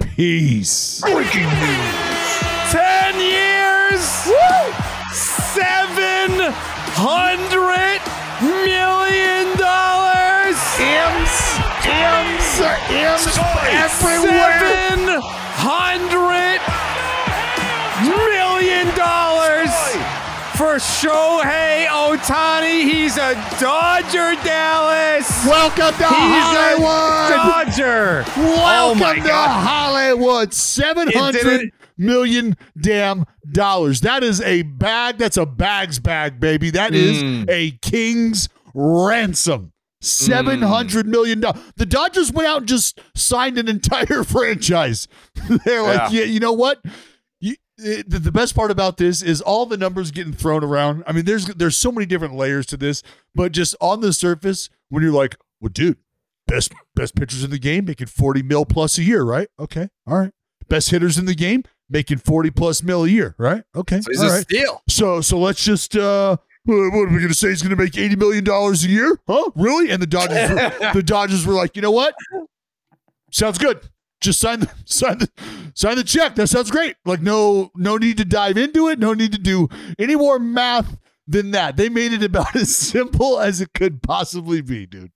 peace. Breaking news. Ten years. Seven hundred million dollars. M's, M's, M's everywhere. Seven hundred million dollars for Shohei Ohtani. He's a Dodger, Dallas. Welcome to He's Hollywood. a Dodger. Welcome oh to God. Hollywood. Seven hundred damn dollars. That is a bag. That's a bag's bag, baby. That is Mm. a king's ransom. Seven hundred million dollars. The Dodgers went out and just signed an entire franchise. They're like, Yeah. yeah, you know what? It, the, best part about this is all the numbers getting thrown around. I mean, there's there's so many different layers to this, but just on the surface, when you're like, well, dude, best best pitchers in the game making 40 mil plus a year, right? Okay. All right. Best hitters in the game making 40 plus mil a year, right? Okay. So he's all a right. steal. So so let's just uh what what are we going to say? He's going to make eighty million dollars a year? Huh? Really? And the Dodgers, were, the Dodgers were like, you know what? Sounds good. Just sign the sign the sign the check. That sounds great. Like no no need to dive into it. No need to do any more math than that. They made it about as simple as it could possibly be, dude.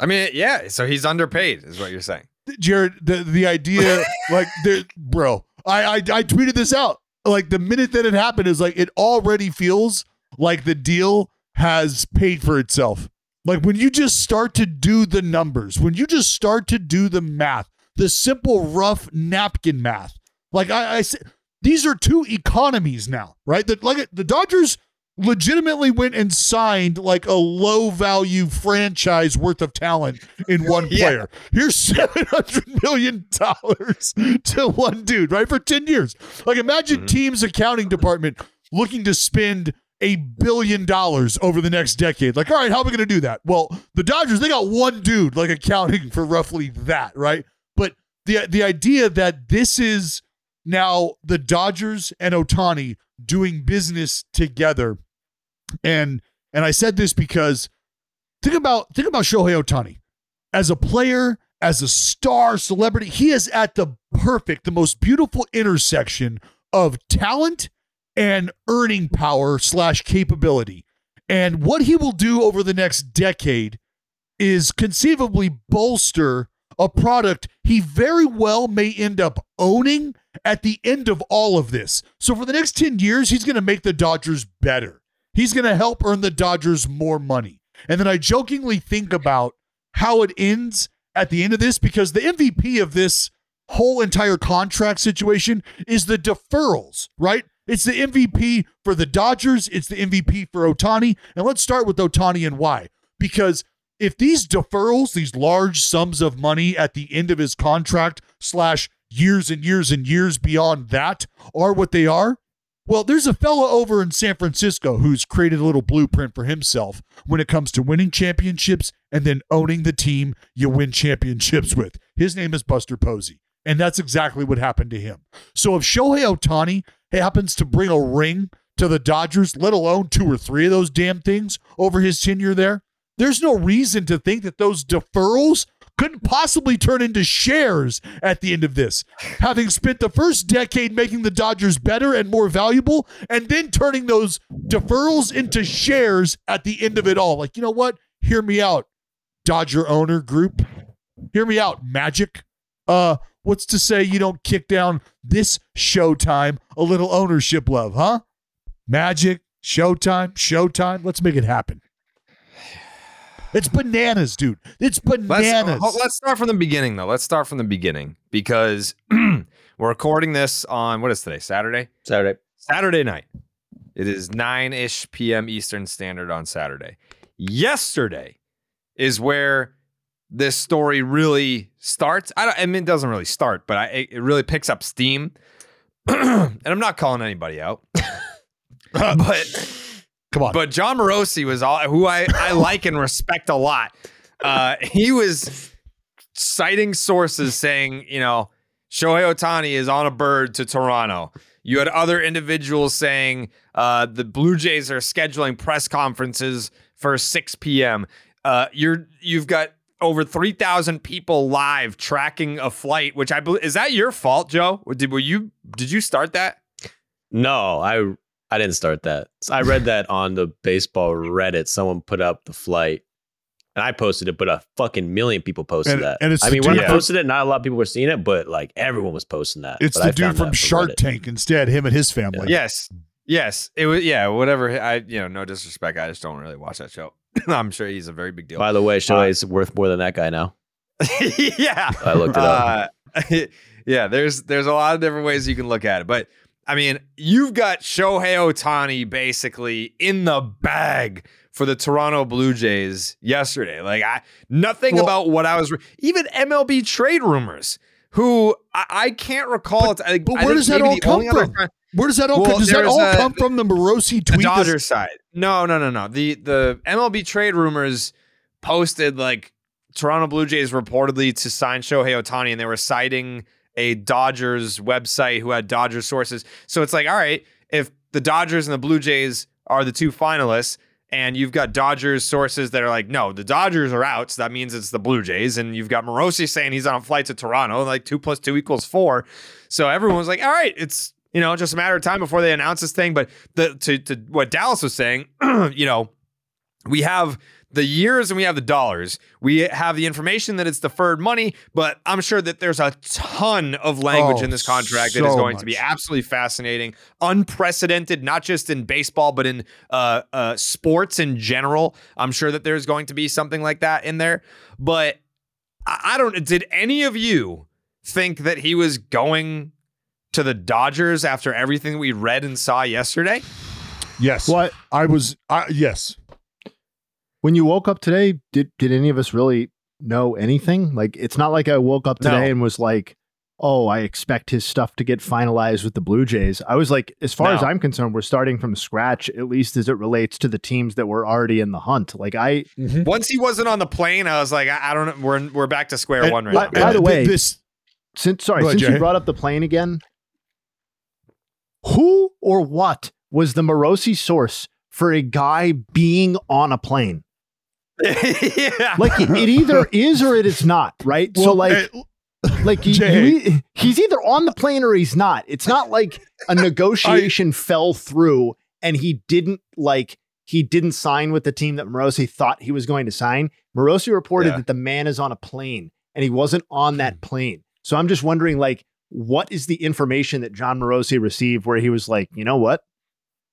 I mean, yeah. So he's underpaid, is what you're saying. Jared, the the idea, like, there, bro, I, I I tweeted this out. Like the minute that it happened is like it already feels like the deal has paid for itself. Like when you just start to do the numbers, when you just start to do the math, the simple rough napkin math. Like I, I these are two economies now, right? That like the Dodgers legitimately went and signed like a low value franchise worth of talent in one Yeah. player. Here's seven hundred million dollars to one dude, right? For 10 years. Like imagine mm-hmm. team's accounting department looking to spend a billion dollars over the next decade. Like, all right, how are we gonna do that? Well, the Dodgers, they got one dude like accounting for roughly that, right? The the idea that this is now the Dodgers and Ohtani doing business together and and I said this because think about think about Shohei Ohtani as a player, as a star celebrity. He is at the perfect, the most beautiful intersection of talent and earning power slash capability. And what he will do over the next decade is conceivably bolster a product he very well may end up owning at the end of all of this. So for the next 10 years, he's going to make the Dodgers better. He's going to help earn the Dodgers more money. And then I jokingly think about how it ends at the end of this because the MVP of this whole entire contract situation is the deferrals, right? It's the MVP for the Dodgers, it's the MVP for Ohtani. And let's start with Ohtani and why. Because if these deferrals, these large sums of money at the end of his contract, slash years and years and years beyond that, are what they are, well, there's a fella over in San Francisco who's created a little blueprint for himself when it comes to winning championships and then owning the team you win championships with. His name is Buster Posey. And that's exactly what happened to him. So if Shohei Ohtani happens to bring a ring to the Dodgers, let alone two or three of those damn things over his tenure there, there's no reason to think that those deferrals couldn't possibly turn into shares at the end of this. Having spent the first decade making the Dodgers better and more valuable, and then turning those deferrals into shares at the end of it all. Like, you know what? Hear me out, Dodger owner group. Hear me out, Magic. Uh, What's to say you don't kick down this Showtime a little ownership love, huh? Magic, Showtime, Showtime. Let's make it happen. It's bananas, dude. It's Let's, uh, bananas. let's start from the beginning, though. Let's start from the beginning because we're recording this on what is today? Saturday? Saturday. Saturday night. It is 9 ish p.m. Eastern Standard on Saturday. Yesterday is where this story really starts. I, don't, I mean, it doesn't really start, but I, it it really picks up steam. and I'm not calling anybody out, but Come on. but Jon Morosi was all who I, I like and respect a lot. Uh, he was citing sources saying, you know, Shohei Ohtani is on a bird to Toronto. You had other individuals saying uh, the Blue Jays are scheduling press conferences for 6 p.m. Uh, you're you've got over 3,000 people live tracking a flight, which I believe is that your fault, Joe? Or Did were you did you start that? No, I I didn't start that. So I read that on the baseball Reddit. Someone put up the flight, and I posted it, but a fucking million people posted And- that. and it's I mean, when dude I from- posted it, not a lot of people were seeing it, but like everyone was posting that. it's But the I dude from Shark Reddit. Tank instead, him and his family. Yes. Yes. It was yeah, whatever. I you know, no disrespect. I just don't really watch that show. I'm sure he's a very big deal. By the way, Shohei's worth more than that guy now. yeah. I looked it up. Uh, yeah, there's there's a lot of different ways you can look at it. But I mean, you've got Shohei Ohtani basically in the bag for the Toronto Blue Jays yesterday. Like I nothing Well- about what I was re- even MLB trade rumors. Who I, I can't recall. But- I, but where does that all come from? time- Where does that all Well, come? Does that all a- come from the Morosi the tweet? that's- Dodgers side. No, no, no, no. The the MLB trade rumors posted like Toronto Blue Jays reportedly to sign Shohei Ohtani, and they were citing a Dodgers website who had Dodgers sources. So it's like, all right, if the Dodgers and the Blue Jays are the two finalists, and you've got Dodgers sources that are like, no, the Dodgers are out, so that means it's the Blue Jays, and you've got Morosi saying he's on a flight to Toronto, like two plus two equals four. So everyone was like, all right, it's you know just a matter of time before they announce this thing. But the to to what Dallas was saying, you know, we have the years and we have the dollars. We have the information that it's deferred money, but I'm sure that there's a ton of language Oh, in this contract that is so going to be absolutely fascinating, unprecedented, not just in baseball, but in uh, uh, sports in general. I'm sure that there's going to be something like that in there. But I, I don't, did any of you think that he was going to the Dodgers after everything we read and saw yesterday? Yes. What? I was. I, yes. When you woke up today, did did any of us really know anything? Like, it's not like I woke up today No. and was like, "Oh, I expect his stuff to get finalized with the Blue Jays." I was like, as far as I'm concerned, we're starting from scratch, at least as it relates to the teams that were already in the hunt. Like, I mm-hmm. Once he wasn't on the plane, I was like, I, I don't know. We're we're back to square And- one right by- now. by the way- this since sorry, ahead, since you brought up the plane again, who or what was the Morosi source for a guy being on a plane? Yeah. Like, it, it either is or it is not, right? so, like. Like you, Jay. you- he's either on the plane or he's not. It's not like a negotiation fell through and he didn't like he didn't sign with the team that Morosi thought he was going to sign. Morosi reported Yeah. that the man is on a plane and he wasn't on Hmm. that plane. So I'm just wondering, like, what is the information that Jon Morosi received where he was like, you know what?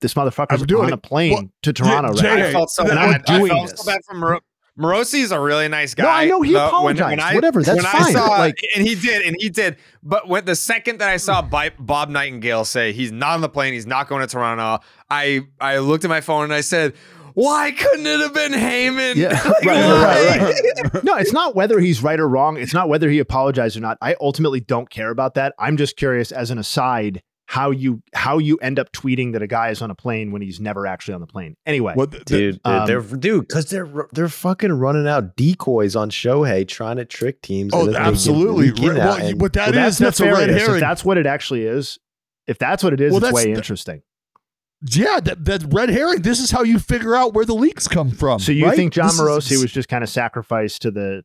This motherfucker's I'm doing on it. a plane Well, to Toronto Jay- right I felt so And bad. I'm I doing felt this. so bad for Moro- Morosi's a really nice guy. No, I know he The- apologized. Whatever, that's when fine, I saw, like- and he did, and he did. But when the second that I saw mm. Bob Nightingale say he's not on the plane, he's not going to Toronto, I I looked at my phone and I said, "Why couldn't it have been Heyman?" Yeah, Like, right, why? right, right. no, it's not whether he's right or wrong. It's not whether he apologized or not. I ultimately don't care about that. I'm just curious, as an aside, how you how you end up tweeting that a guy is on a plane when he's never actually on the plane. Anyway, what the- Dude, Um, they're dude, because they're they're fucking running out decoys on Shohei, trying to trick teams. Oh, and then they absolutely. leak in Well, and- what that well, is, that's that's, a red herring. If that's what it actually is, if that's what it is, Well, it's that's way the- interesting. yeah, that, that red herring. This is how you figure out where the leaks come from. So you right? think Jon This is- Morosi was just kind of sacrificed to the?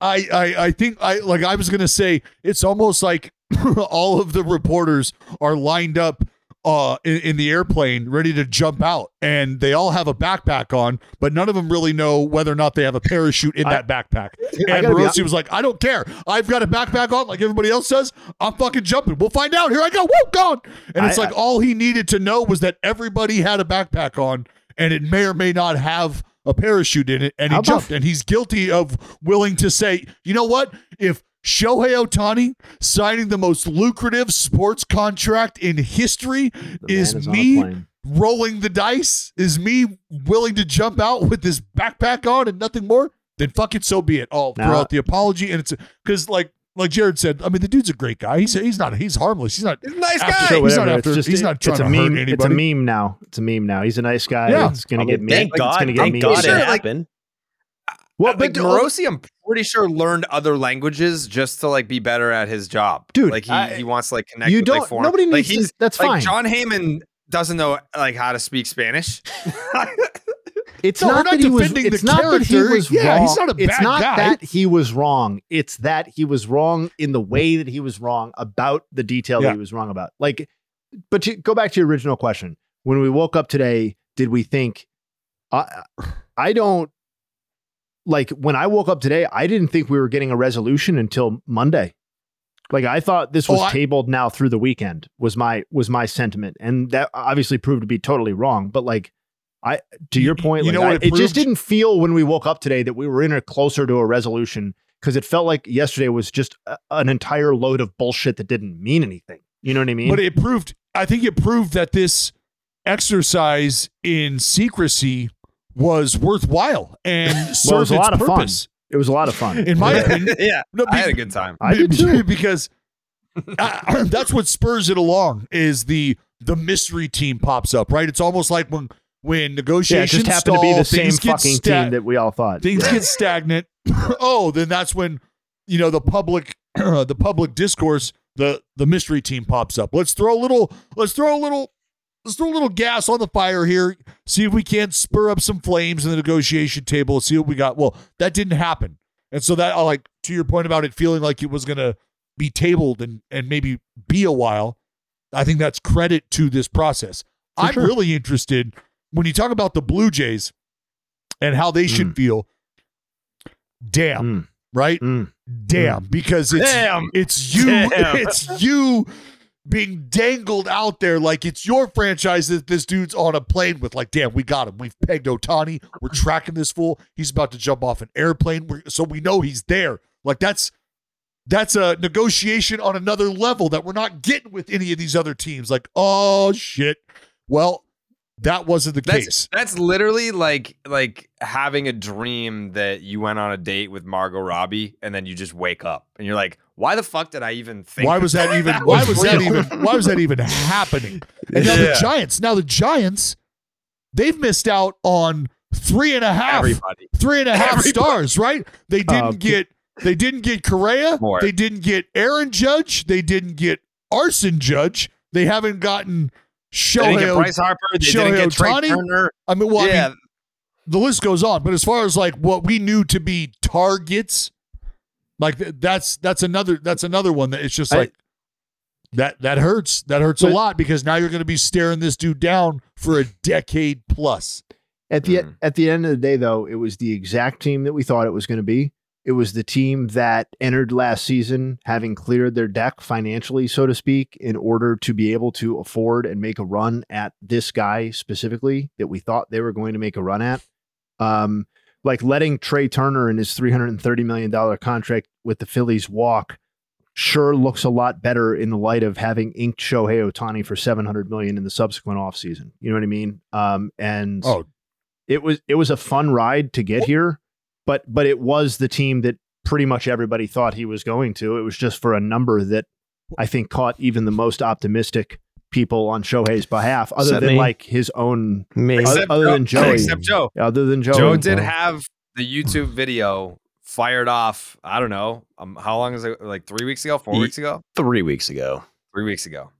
I, I I think I like I was gonna say it's almost like all of the reporters are lined up uh, in, in the airplane ready to jump out, and they all have a backpack on, but none of them really know whether or not they have a parachute in that backpack. And Morosi was like, "I don't care. I've got a backpack on, like everybody else does. I'm fucking jumping. We'll find out. Here I go. Woo, gone." And it's I- like all he needed to know was that everybody had a backpack on, and it may or may not have a parachute in it, and he jumped. And he's guilty of willing to say, "You know what? If Shohei Ohtani signing the most lucrative sports contract in history The is is me rolling the dice, is me willing to jump out with this backpack on and nothing more, then fuck it, so be it. I'll throw Now- out the apology, and it's because like like Jared said, I mean the dude's a great guy. He's he's not he's harmless. He's not He's a nice after- guy. So he's not whatever. after. it's just, he's not trying it's a to meme. hurt It's a meme now. It's a meme now. He's a nice guy. Yeah. It's gonna I get mean, meme. thank it's God. gonna get Thank meme. God it like- happened. Well, like but Morosi, I'm pretty sure learned other languages just to like be better at his job, Dude, Like he, I- he wants to like connect. you with, don't- foreign- nobody like, needs to- that's like, fine. Jon Heyman doesn't know like how to speak Spanish. It's No, not not that he was. defending the It's not that he character. was Yeah, wrong. he's not a it's bad not guy. that he was wrong. It's that he was wrong in the way that he was wrong about the detail Yeah. that he was wrong about. Like, but you, go back to your original question. When we woke up today, did we think? I I don't like when I woke up today. I didn't think we were getting a resolution until Monday. Like I thought this oh, was Oh, I- tabled now through the weekend was my was my sentiment, and that obviously proved to be totally wrong. But like I to your point, you like, know I- it it, just didn't feel when we woke up today that we were in a closer to a resolution because it felt like yesterday was just a, an entire load of bullshit that didn't mean anything. You know what I mean? But it proved, I think it proved that this exercise in secrecy was worthwhile and well, it served was a lot its of fun. purpose. It was a lot of fun. In my opinion, yeah, no, I had a good time. I did too. because uh, that's what spurs it along is the the mystery team pops up, right? It's almost like when when yeah, it negotiations just happened to be the stall, same things get fucking sta- team that we all thought. things Yeah. get stagnant. oh, then that's when you know the public the public discourse the the mystery team pops up. Let's throw a little let's throw a little let's throw a little gas on the fire here. See if we can't spur up some flames in the negotiation table. See what we got. Well, that didn't happen, and so that like to your point about it feeling like it was gonna be tabled and and maybe be a while. I think that's credit to this process. For I'm sure. really interested when you talk about the Blue Jays and how they should feel. Damn, Mm, right? mm. Damn, because it's Damn. it's you, Damn. it's you being dangled out there like it's your franchise that this dude's on a plane with. Like, damn, we got him. We've pegged Ohtani. We're tracking this fool. He's about to jump off an airplane, We're, so we know he's there. Like that's that's a negotiation on another level that we're not getting with any of these other teams. Like, oh shit. Well, that wasn't the That's case. that's literally like like having a dream that you went on a date with Margot Robbie and then you just wake up and you're like, why the fuck did I even think? Why was that even? that why was that even? Why was that even happening? And now the Giants. Now the Giants, they've missed out on three and a half, Everybody. three and a half Everybody. stars. Right? They didn't Uh, get. They didn't get Correa. More. They didn't get Aaron Judge. They didn't get Arson Judge. They haven't gotten They didn't get Shohei. Bryce Harper. They didn't Shohei get Trey Ohtani? Turner. I mean, well, I mean, the list goes on. But as far as like what we knew to be targets, like that's that's another that's another one that it's just I- like that that hurts. That hurts a lot because now you're going to be staring this dude down for a decade plus. At the Mhm. at the end of the day, though, it was the exact team that we thought it was going to be. It was the team that entered last season having cleared their deck financially, so to speak, in order to be able to afford and make a run at this guy specifically that we thought they were going to make a run at. Um, like letting Trey Turner in his three hundred and thirty million dollar contract with the Phillies walk sure looks a lot better in the light of having inked Shohei Ohtani for seven hundred million in the subsequent offseason. You know what I mean? Um, and Oh, it was it was a fun ride to get here, but but it was the team that pretty much everybody thought he was going to. It was just for a number that I think caught even the most optimistic people on Shohei's behalf, other Except than me. like his own Me. other, Except other Joe- than Joey. except Joe. Other than Joe. Joe did Well, have the YouTube video fired off. I don't know. Um, how long is it? Like three weeks ago? Four Ye- weeks ago? Three weeks ago. Three weeks ago.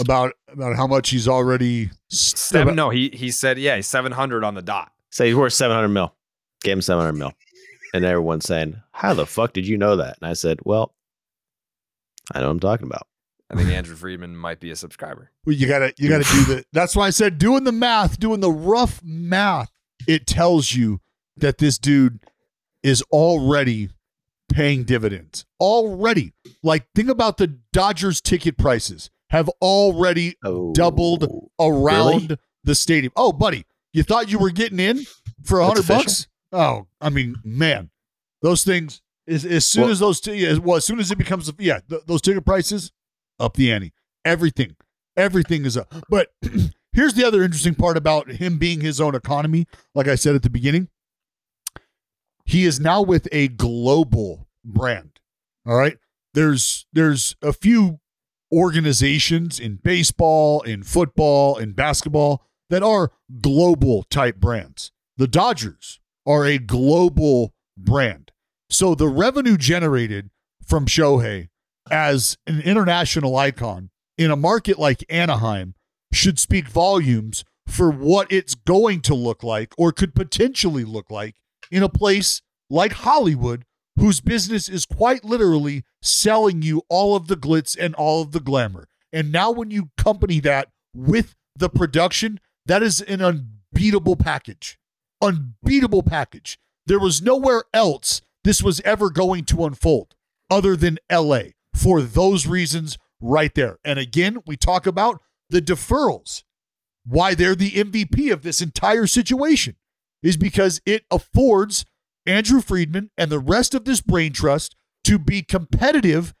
about about how much he's already Seven. No, he he said yeah, he's seven hundred on the dot. Say he's worth 700 mil. Gave him 700 mil. And everyone's saying, How the fuck did you know that? And I said, Well, I know what I'm talking about. I think Andrew Friedman might be a subscriber. Well, you gotta you gotta do the. That's why I said doing the math, doing the rough math. It tells you that this dude is already paying dividends. Already, like think about the Dodgers ticket prices have already Oh, doubled around really? the stadium. Oh, buddy, you thought you were getting in for a hundred bucks? Oh, I mean, man, those things. As, as soon Well- as those, t- as, well, as soon as it becomes, yeah, th- those ticket prices up the ante. Everything, everything is up. But here's the other interesting part about him being his own economy. Like I said at the beginning, he is now with a global brand. All right, there's there's a few organizations in baseball, in football, in basketball that are global type brands. The Dodgers are a global brand. So the revenue generated from Shohei as an international icon in a market like Anaheim should speak volumes for what it's going to look like or could potentially look like in a place like Hollywood, whose business is quite literally selling you all of the glitz and all of the glamour. And now, when you company that with the production, that is an unbeatable package. Unbeatable package. There was nowhere else this was ever going to unfold other than LA for those reasons right there. And again, we talk about the deferrals. Why they're the MVP of this entire situation is because it affords Andrew Friedman and the rest of this brain trust to be competitive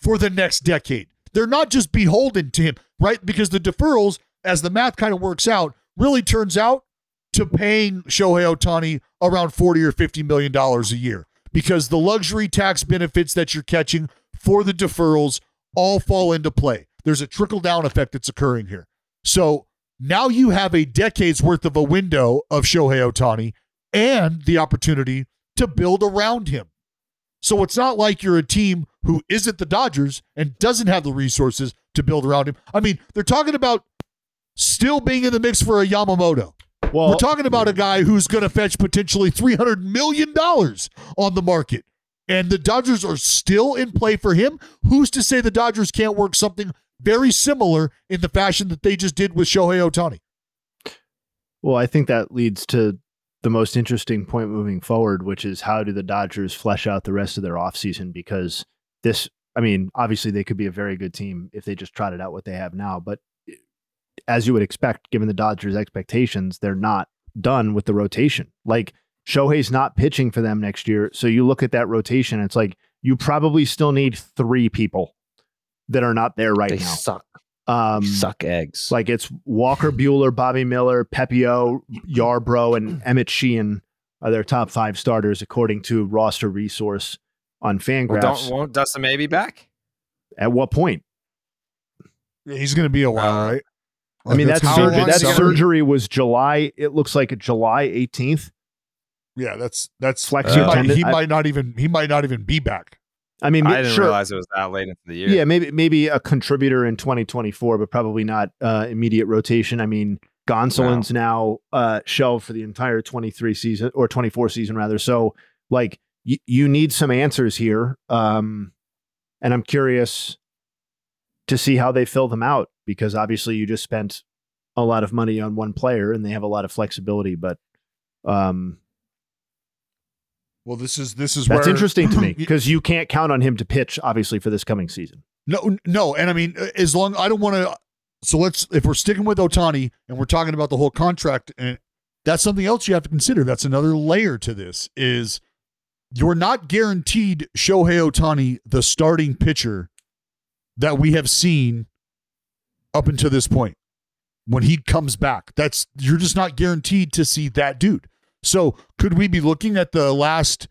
for the next decade. They're not just beholden to him, right? Because the deferrals, as the math kind of works out, really turns out to paying Shohei Ohtani around 40 or 50 million dollars a year because the luxury tax benefits that you're catching for the deferrals all fall into play. There's a trickle down effect that's occurring here. So now you have a decade's worth of a window of Shohei Ohtani and the opportunity to build around him. So it's not like you're a team who isn't the Dodgers and doesn't have the resources to build around him. I mean, they're talking about still being in the mix for a Yamamoto. Well, We're talking about a guy who's going to fetch potentially $300 million on the market. And the Dodgers are still in play for him. Who's to say the Dodgers can't work something very similar in the fashion that they just did with Shohei Ohtani? Well, I think that leads to the most interesting point moving forward, which is how do the Dodgers flesh out the rest of their offseason? Because this, I mean, obviously they could be a very good team if they just trotted out what they have now. But as you would expect, given the Dodgers' expectations, they're not done with the rotation. Like Shohei's not pitching for them next year. So you look at that rotation, it's like you probably still need three people that are not there right They now. suck. Um, Suck eggs. like it's Walker Buehler, Bobby Miller, Pepiot, Yarbrough, and Emmett Sheehan are their top five starters according to roster resource on Well, Fangraphs. don't won't Dustin May be back? At what point? Yeah, he's going to be a while, Uh, right? I mean, that, how surgery, that summer- surgery was July. It looks like July 18th. Yeah, that's that's Flex he, might, tendon. he I- might not even he might not even be back. I mean, I didn't sure, realize it was that late into the year. yeah, maybe maybe a contributor in 2024, but probably not uh, immediate rotation. I mean, Gonsolin's now uh, shelved for the entire 23 season or 24 season rather. So, like, y- you need some answers here, um, and I'm curious to see how they fill them out because obviously you just spent a lot of money on one player and they have a lot of flexibility, but. Um, Well, this is this is that's where, interesting to me because you can't count on him to pitch, obviously, for this coming season. No, no, and I mean, uh, as long I don't want to. So let's if we're sticking with Ohtani and we're talking about the whole contract, and that's something else you have to consider. That's another layer to this is you're not guaranteed Shohei Ohtani the starting pitcher that we have seen up until this point when he comes back. That's you're just not guaranteed to see that dude. So could we be looking at the last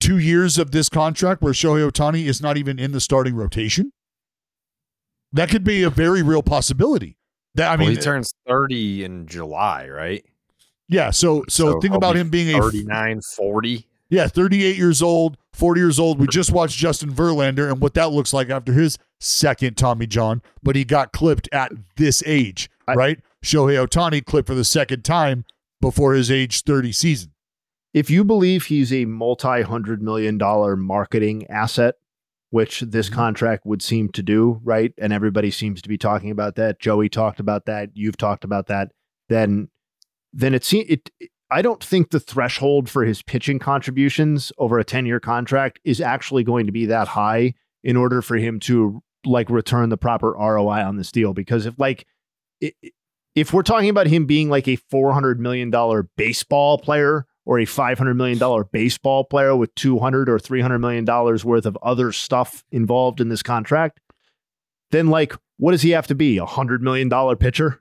two years of this contract where Shohei Ohtani is not even in the starting rotation? That could be a very real possibility. That I Well, mean, he turns 30 in July, right? yeah. So, so, think about be him being a 39, 40. yeah, 38 years old, 40 years old. We just watched Justin Verlander and what that looks like after his second Tommy John, but he got clipped at this age, I- right? Shohei Ohtani clipped for the second time before his age 30 season. if you believe he's a multi hundred million dollar marketing asset, which this mm-hmm. contract would seem to do, right? And everybody seems to be talking about that. Joey talked about that. You've talked about that. Then, then it seems it. I don't think the threshold for his pitching contributions over a ten-year contract is actually going to be that high in order for him to like return the proper ROI on this deal. Because if like i- if we're talking about him being like a four hundred million dollar baseball player or a five hundred million dollar baseball player with two hundred or three hundred million dollars worth of other stuff involved in this contract, then like what does he have to be? A hundred million dollar pitcher?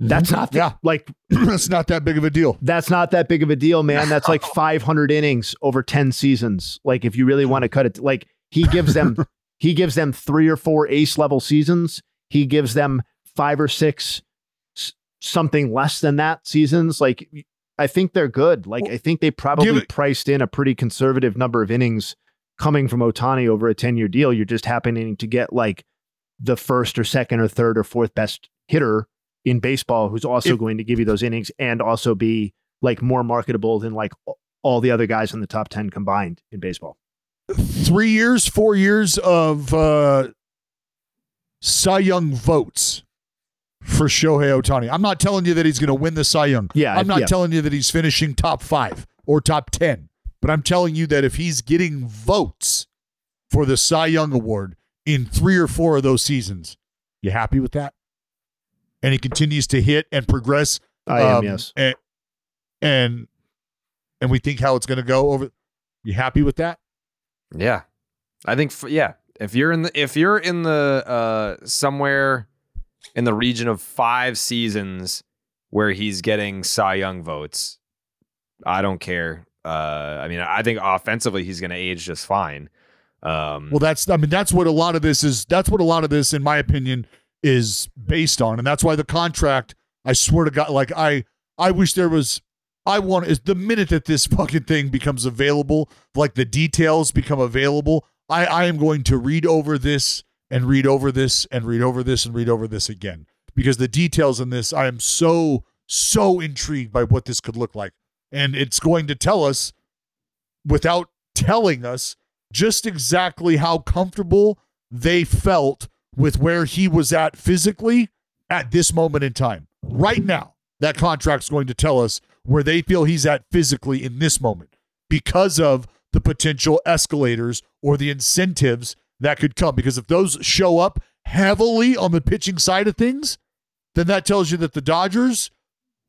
Mm-hmm. That's not the, Yeah. like it's not that big of a deal. that's not that big of a deal, man. That's like 500 innings over 10 seasons. Like if you really want to cut it, like he gives them, he gives them three or four ace level seasons. He gives them five or six, something less than that seasons. Like I think they're good. Like I think they probably it- priced in a pretty conservative number of innings coming from Ohtani over a 10 year deal. You're just happening to get like the first or second or third or fourth best hitter in baseball who's also If- going to give you those innings and also be like more marketable than like all the other guys in the top 10 combined in baseball. Three years, four years of uh, Cy Young votes for Shohei Ohtani. I'm not telling you that he's going to win the Cy Young. Yeah, I'm not yeah. telling you that he's finishing top five or top 10, but I'm telling you that if he's getting votes for the Cy Young Award in three or four of those seasons, you happy with that? And he continues to hit and progress. I am, um, yes. And, and and we think how it's going to go over. You happy with that? Yeah, I think f- yeah. If you're in the if you're in the uh somewhere in the region of five seasons where he's getting Cy Young votes, I don't care. Uh, I mean, I think offensively he's going to age just fine. Um, Well, that's I mean that's what a lot of this is. That's what a lot of this, in my opinion, is based on, and that's why the contract. I swear to God, like I, I wish there was. I want is the minute that this fucking thing becomes available, like the details become available. I, I am going to read over this and read over this and read over this and read over this again because the details in this, I am so so intrigued by what this could look like, and it's going to tell us without telling us just exactly how comfortable they felt with where he was at physically at this moment in time. Right now, that contract's going to tell us where they feel he's at physically in this moment because of the potential escalators or the incentives that could come. Because if those show up heavily on the pitching side of things, then that tells you that the Dodgers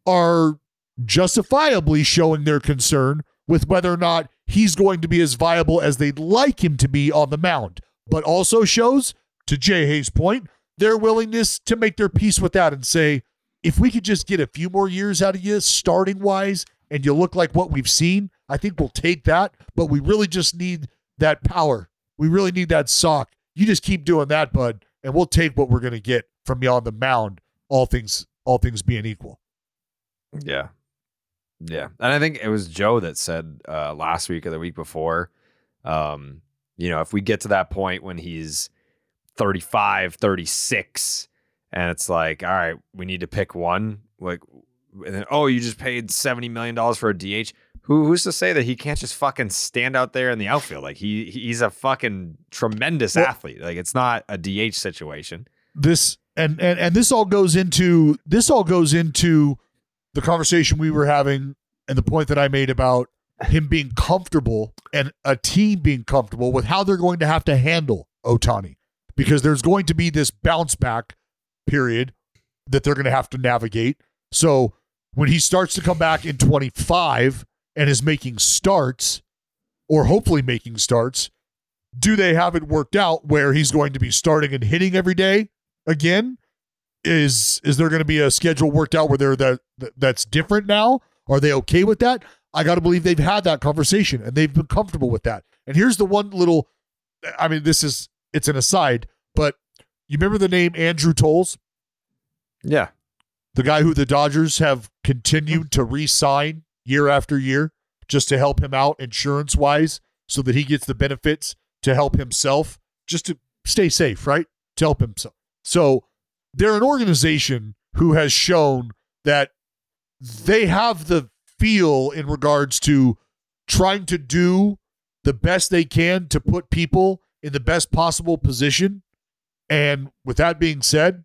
are justifiably showing their concern with whether or not he's going to be as viable as they'd like him to be on the mound, but also shows, to Jay Hayes' point, their willingness to make their peace with that and say, if we could just get a few more years out of you starting wise and you look like what we've seen, I think we'll take that. But we really just need that power. We really need that sock. You just keep doing that, bud, and we'll take what we're gonna get from you on the mound, all things all things being equal. Yeah. Yeah. And I think it was Joe that said uh, last week or the week before, um, you know, if we get to that point when he's 35, 36, and it's like, all right, we need to pick one, like, and then, oh, you just paid $70 million for a DH. Who, who's to say that he can't just fucking stand out there in the outfield? Like he he's a fucking tremendous Well- athlete. Like it's not a DH situation. this and, and and this all goes into this all goes into the conversation we were having and the point that I made about him being comfortable and a team being comfortable with how they're going to have to handle Ohtani because there's going to be this bounce back period that they're going to have to navigate. So when he starts to come back in 25 and is making starts or hopefully making starts, do they have it worked out where he's going to be starting and hitting every day again? Is is there going to be a schedule worked out where they're that that- that's different now? Are they okay with that? I got to believe they've had that conversation and they've been comfortable with that. And here's the one little I mean this is it's an aside, but you remember the name Andrew Toles? Yeah. the guy who the Dodgers have continued to re-sign year after year just to help him out insurance wise so that he gets the benefits to help himself just to stay safe, right? To help himself. So they're an organization who has shown that they have the feel in regards to trying to do the best they can to put people in the best possible position. And with that being said,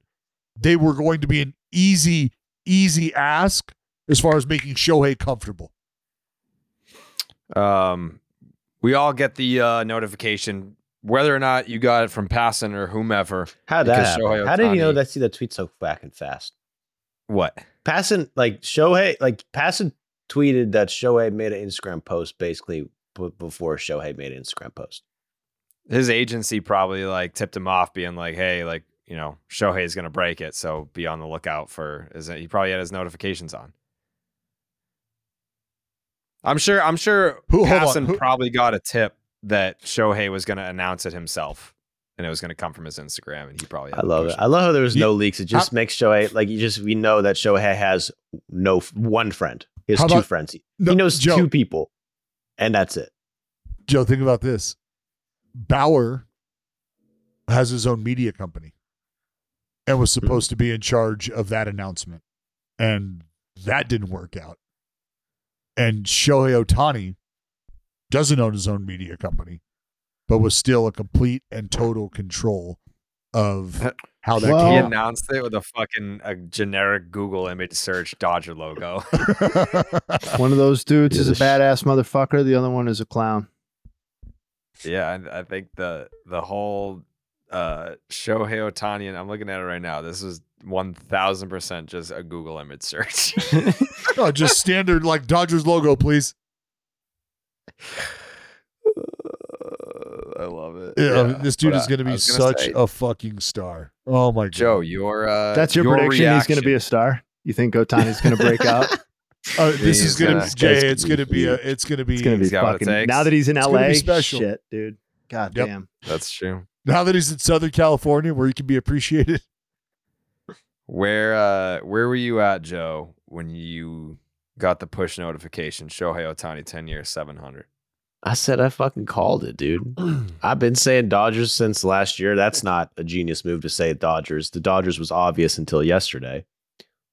they were going to be an easy, easy ask as far as making Shohei comfortable. Um, we all get the uh, notification, whether or not you got it from Passan or whomever. How did that because happen? How did you know that? See that tweet so fucking fast. What? Passan like Shohei like Passan tweeted that Shohei made an Instagram post basically b- before Shohei made an Instagram post. His agency probably like tipped him off, being like, "Hey, like you know, Shohei's gonna break it, so be on the lookout for." Is it? He probably had his notifications on. I'm sure. I'm sure. Who- hold who- probably got a tip that Shohei was gonna announce it himself, and it was gonna come from his Instagram, and he probably. Had I love it. I love how there was You- no leaks. It just makes Shohei like you just we know that Shohei has no one friend. He has two about- friends. He, No, he knows Joe. two people, and that's it. Joe, think about this. Bauer has his own media company and was mm-hmm. supposed to be in charge of that announcement. And that didn't work out. And Shohei Ohtani doesn't own his own media company, but was still a complete and total control of how that Well- He came announced it with a fucking a generic Google image search Dodger logo. One of those dudes is a a sh- badass motherfucker. The other one is a clown. yeah, I, I think the the whole uh Shohei Ohtani, and I'm looking at it right now. This is one thousand percent just a Google image search. no, just standard like Dodgers logo, please. I love it. Yeah, this dude but is going to be gonna such say, a fucking star. Oh my god. Joe. Your uh, That's your, prediction. He's going to be a star. You think Ohtani's going to break out? Uh, this He's is gonna, gonna- be Jay. It's It's gonna gonna be be a. It's gonna be. It's going to be He's got what it fucking. Now that he's in LA, special. shit, dude. God Yep. damn. That's true. now that he's in Southern California, where he can be appreciated. Where uh where were you at, Joe, when you got the push notification? Shohei Ohtani, ten years, seven hundred. I said I fucking called it, dude. I've been saying Dodgers since last year. That's not a genius move to say Dodgers. The Dodgers was obvious until yesterday.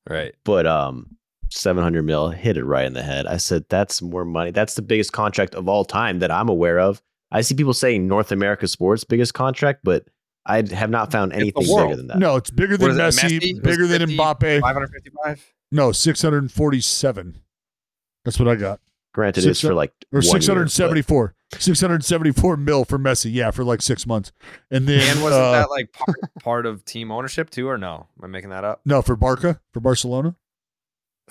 Right. But um 700 mil hit it right in the head. I said that's more money. That's the biggest contract of all time that I'm aware of. I see people saying North America sports biggest contract, but I have not found anything bigger than that. No, it's bigger than Messi, Messi? Was bigger than 50, Mbappe. 555? No, six hundred and forty-seven. That's what I got, Granted, Six- it's for like or one year, six hundred but- and seventy-four. Six hundred and seventy-four mil for Messi. Yeah, for like six months, and then And wasn't uh, that like part, part of team ownership too, or no? Am I making that up? no for Barca for Barcelona?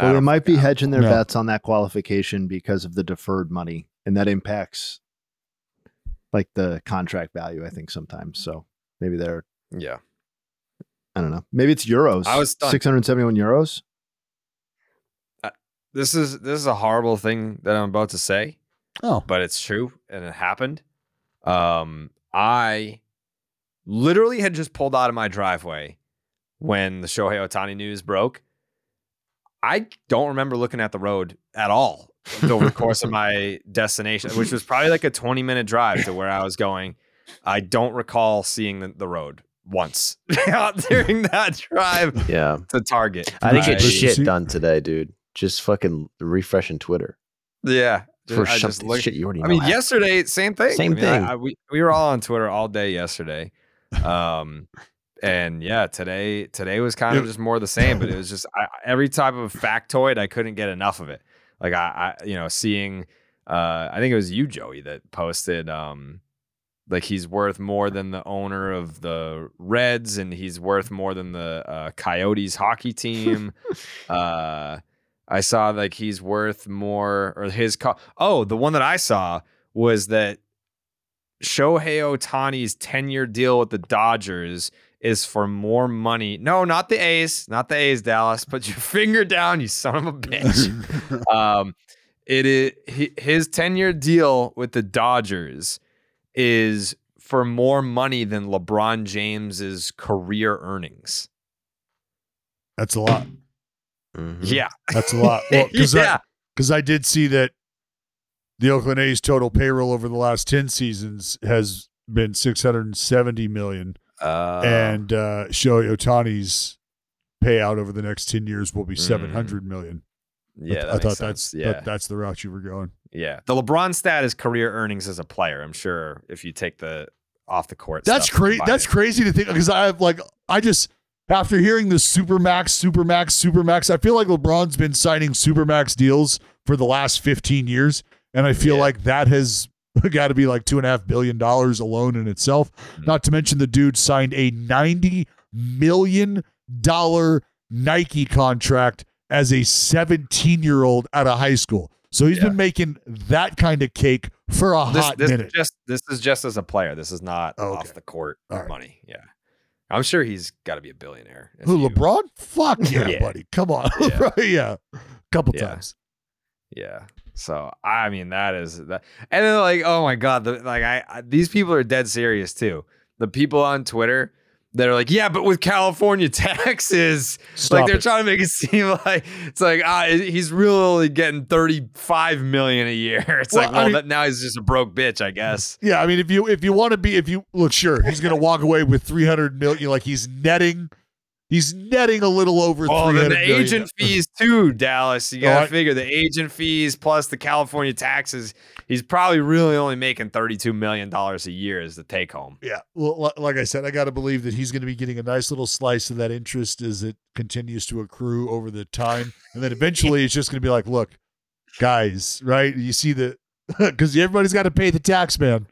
Well, they might be hedging their No. bets on that qualification because of the deferred money, and that impacts like the contract value. I think sometimes. So maybe they're. Yeah. I don't know. Maybe it's euros. I was stunned. six hundred seventy-one euros. This is this is a horrible thing that I'm about to say, Oh, but it's true and it happened. Um, I literally had just pulled out of my driveway when the Shohei Ohtani news broke. I don't remember looking at the road at all over the course of my destination, which was probably like a 20 minute drive to where I was going. I don't recall seeing the, the road once during that drive Yeah. to Target. I didn't get I- shit done today, dude. Just fucking refreshing Twitter. Yeah. For I just something looked- shit you already know. I mean, happened. yesterday, same thing. Same I mean, thing. I- we, we were all on Twitter all day yesterday. Um, and yeah, today today was kind of just more the same, but it was just I, every type of factoid, I couldn't get enough of it. Like I, I you know, seeing, uh, I think it was you, Joey, that posted, um, like he's worth more than the owner of the Reds, and he's worth more than the uh, Coyotes hockey team. uh, I saw like he's worth more, or his co- oh, the one that I saw was that Shohei Ohtani's 10 year deal with the Dodgers is for more money. No, not the A's, not the A's, Dallas. Put your finger down, you son of a bitch. um, it is his 10 year deal with the Dodgers is for more money than LeBron James's career earnings. that's a lot. Mhm. Yeah. That's a lot. Well, because yeah. I because I did see that the Oakland A's total payroll over the last ten seasons has been six hundred and seventy million, Uh, and uh, Shohei Ohtani's payout over the next ten years will be Mm. seven hundred million. yeah, I, that I makes thought sense. that's yeah. that, that's the route you were going. Yeah, the LeBron stat is career earnings as a player. I'm sure if you take the off the court, That's crazy. That's it. crazy to think because I have like I just after hearing the supermax, supermax, supermax, I feel like LeBron's been signing supermax deals for the last 15 years, and I feel Yeah. like that has got to be like two and a half billion dollars alone in itself. Mm-hmm. Not to mention the dude signed a 90 million dollar Nike contract as a 17 year old out of high school. So he's Yeah. been making that kind of cake for a This, hot this minute. is just this is just as a player. This is not Oh, okay. off the court right. money. Yeah, I'm sure he's got to be a billionaire. Who you- LeBron? Fuck yeah, Yeah. buddy. Come on. Yeah. Yeah. Couple times. Yeah. So I mean that is that, and then like oh my god, the, like I, I these people are dead serious too. The people on Twitter that are like, yeah, but with California taxes, Stop like they're it. trying to make it seem like it's like ah, he's really getting thirty five million a year. It's Well, like I well, mean- that, now he's just a broke bitch, I guess. Yeah, I mean, if you if you want to be, if you look, sure, he's gonna walk away with three hundred million. Like he's netting, he's netting a little over Oh, three then hundred the million. agent fees too, Dallas. You gotta I- figure the agent fees plus the California taxes. He's probably really only making thirty-two million dollars a year as the take home. Yeah, well, like I said, I got to believe that he's going to be getting a nice little slice of that interest as it continues to accrue over the time, and then eventually it's just going to be like, look, guys, right? You see the because everybody's got to pay the tax man.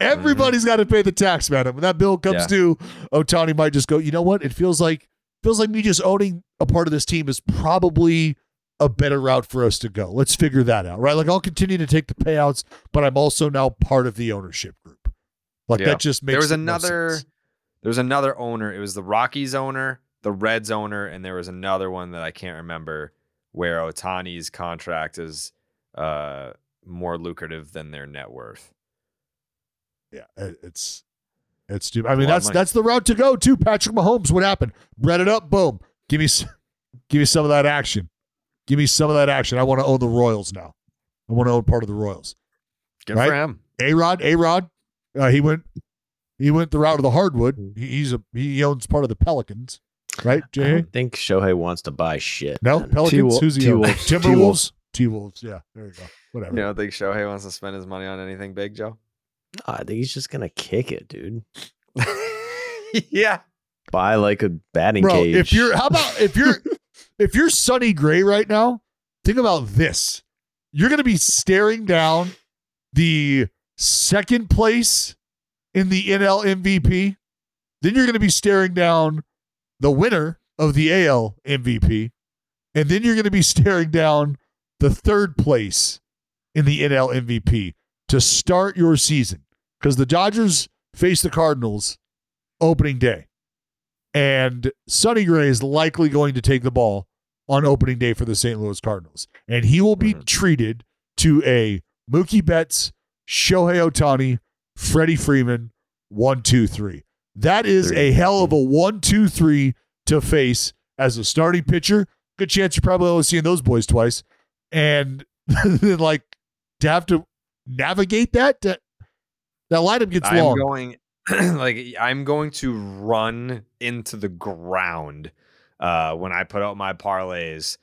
Everybody's mm-hmm. got to pay the tax man. And when that bill comes Yeah. due, Ohtani might just go. You know what? It feels like feels like me just owning a part of this team is probably a better route for us to go. Let's figure that out, right? Like I'll continue to take the payouts, but I'm also now part of the ownership group. Like Yeah. that just makes there was another there was another owner it was the rockies owner the reds owner and there was another one that i can't remember where ohtani's contract is uh more lucrative than their net worth Yeah, it's it's stupid. I mean, that's that's the route to go too. Patrick Mahomes, what happened? Bread it up, boom. Give me give me some of that action. Give me some of that action. I want to own the Royals now. I want to own part of the Royals. good Right? for him A Rod, A Rod, uh, he went he went the route of the hardwood. He, he's a he owns part of the Pelicans, right? I Jay? don't think Shohei wants to buy shit. No, man. Pelicans. T-Wolves, Who's he? T-Wolves, Timberwolves. T-Wolves. T Wolves. Yeah, there you go. Whatever. you don't think shohei wants to spend his money on anything big joe I think he's just gonna kick it, dude. yeah Buy like a batting Bro, cage. if you're how about if you're if you're Sonny Gray right now, think about this. You're gonna be staring down the second place in the NL MVP. Then you're gonna be staring down the winner of the AL MVP. And then you're gonna be staring down the third place in the NL MVP to start your season. Because the Dodgers face the Cardinals opening day and Sonny Gray is likely going to take the ball on opening day for the St. Louis Cardinals. And he will be Mhm. treated to a Mookie Betts, Shohei Ohtani, Freddie Freeman, one, two, That is Three. a hell of a one, two, three to face as a starting pitcher. Good chance you're probably only seeing those boys twice. And then, like, to have to navigate that, that, that lineup gets i'm long. going like i'm going to run into the ground uh when i put out my parlays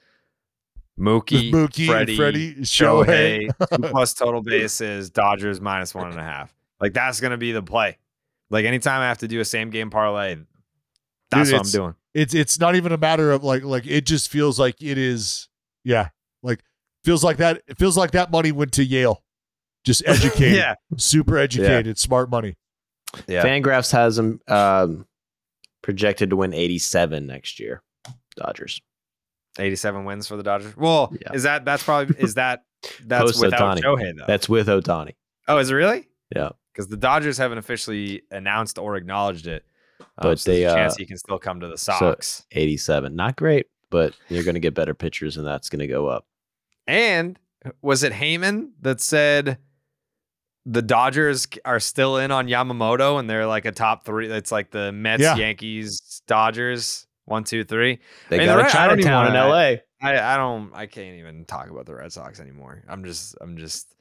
Mookie, Mookie Freddie, Freddie, Shohei, Shohei. two plus total bases, Dodgers minus one and a half. Like that's gonna be the play. Like anytime I have to do a same game parlay, that's Dude, what I'm doing. it's it's not even a matter of like like it just feels like it is yeah like feels like that it feels like that money went to Yale just educated yeah, super educated smart money yeah. Fangraphs has him um, projected to win 87 next year. Dodgers. 87 wins for the Dodgers. Well, Yeah. is that that's probably is that that's Post without Ohtani. Shohei though? That's with Ohtani. oh, is it really? Yeah. Because the Dodgers haven't officially announced or acknowledged it. Um, But so there's they, a chance uh, he can still come to the Sox. 87. Not great, but you're going to get better pitchers and that's going to go up. And was it Heyman that said the Dodgers are still in on Yamamoto and they're like a top three? It's like the Mets, Yeah. Yankees, Dodgers. One, two, three. They I mean, got the a Red- I Chinatown in LA. I, I don't I can't even talk about the Red Sox anymore. I'm just I'm just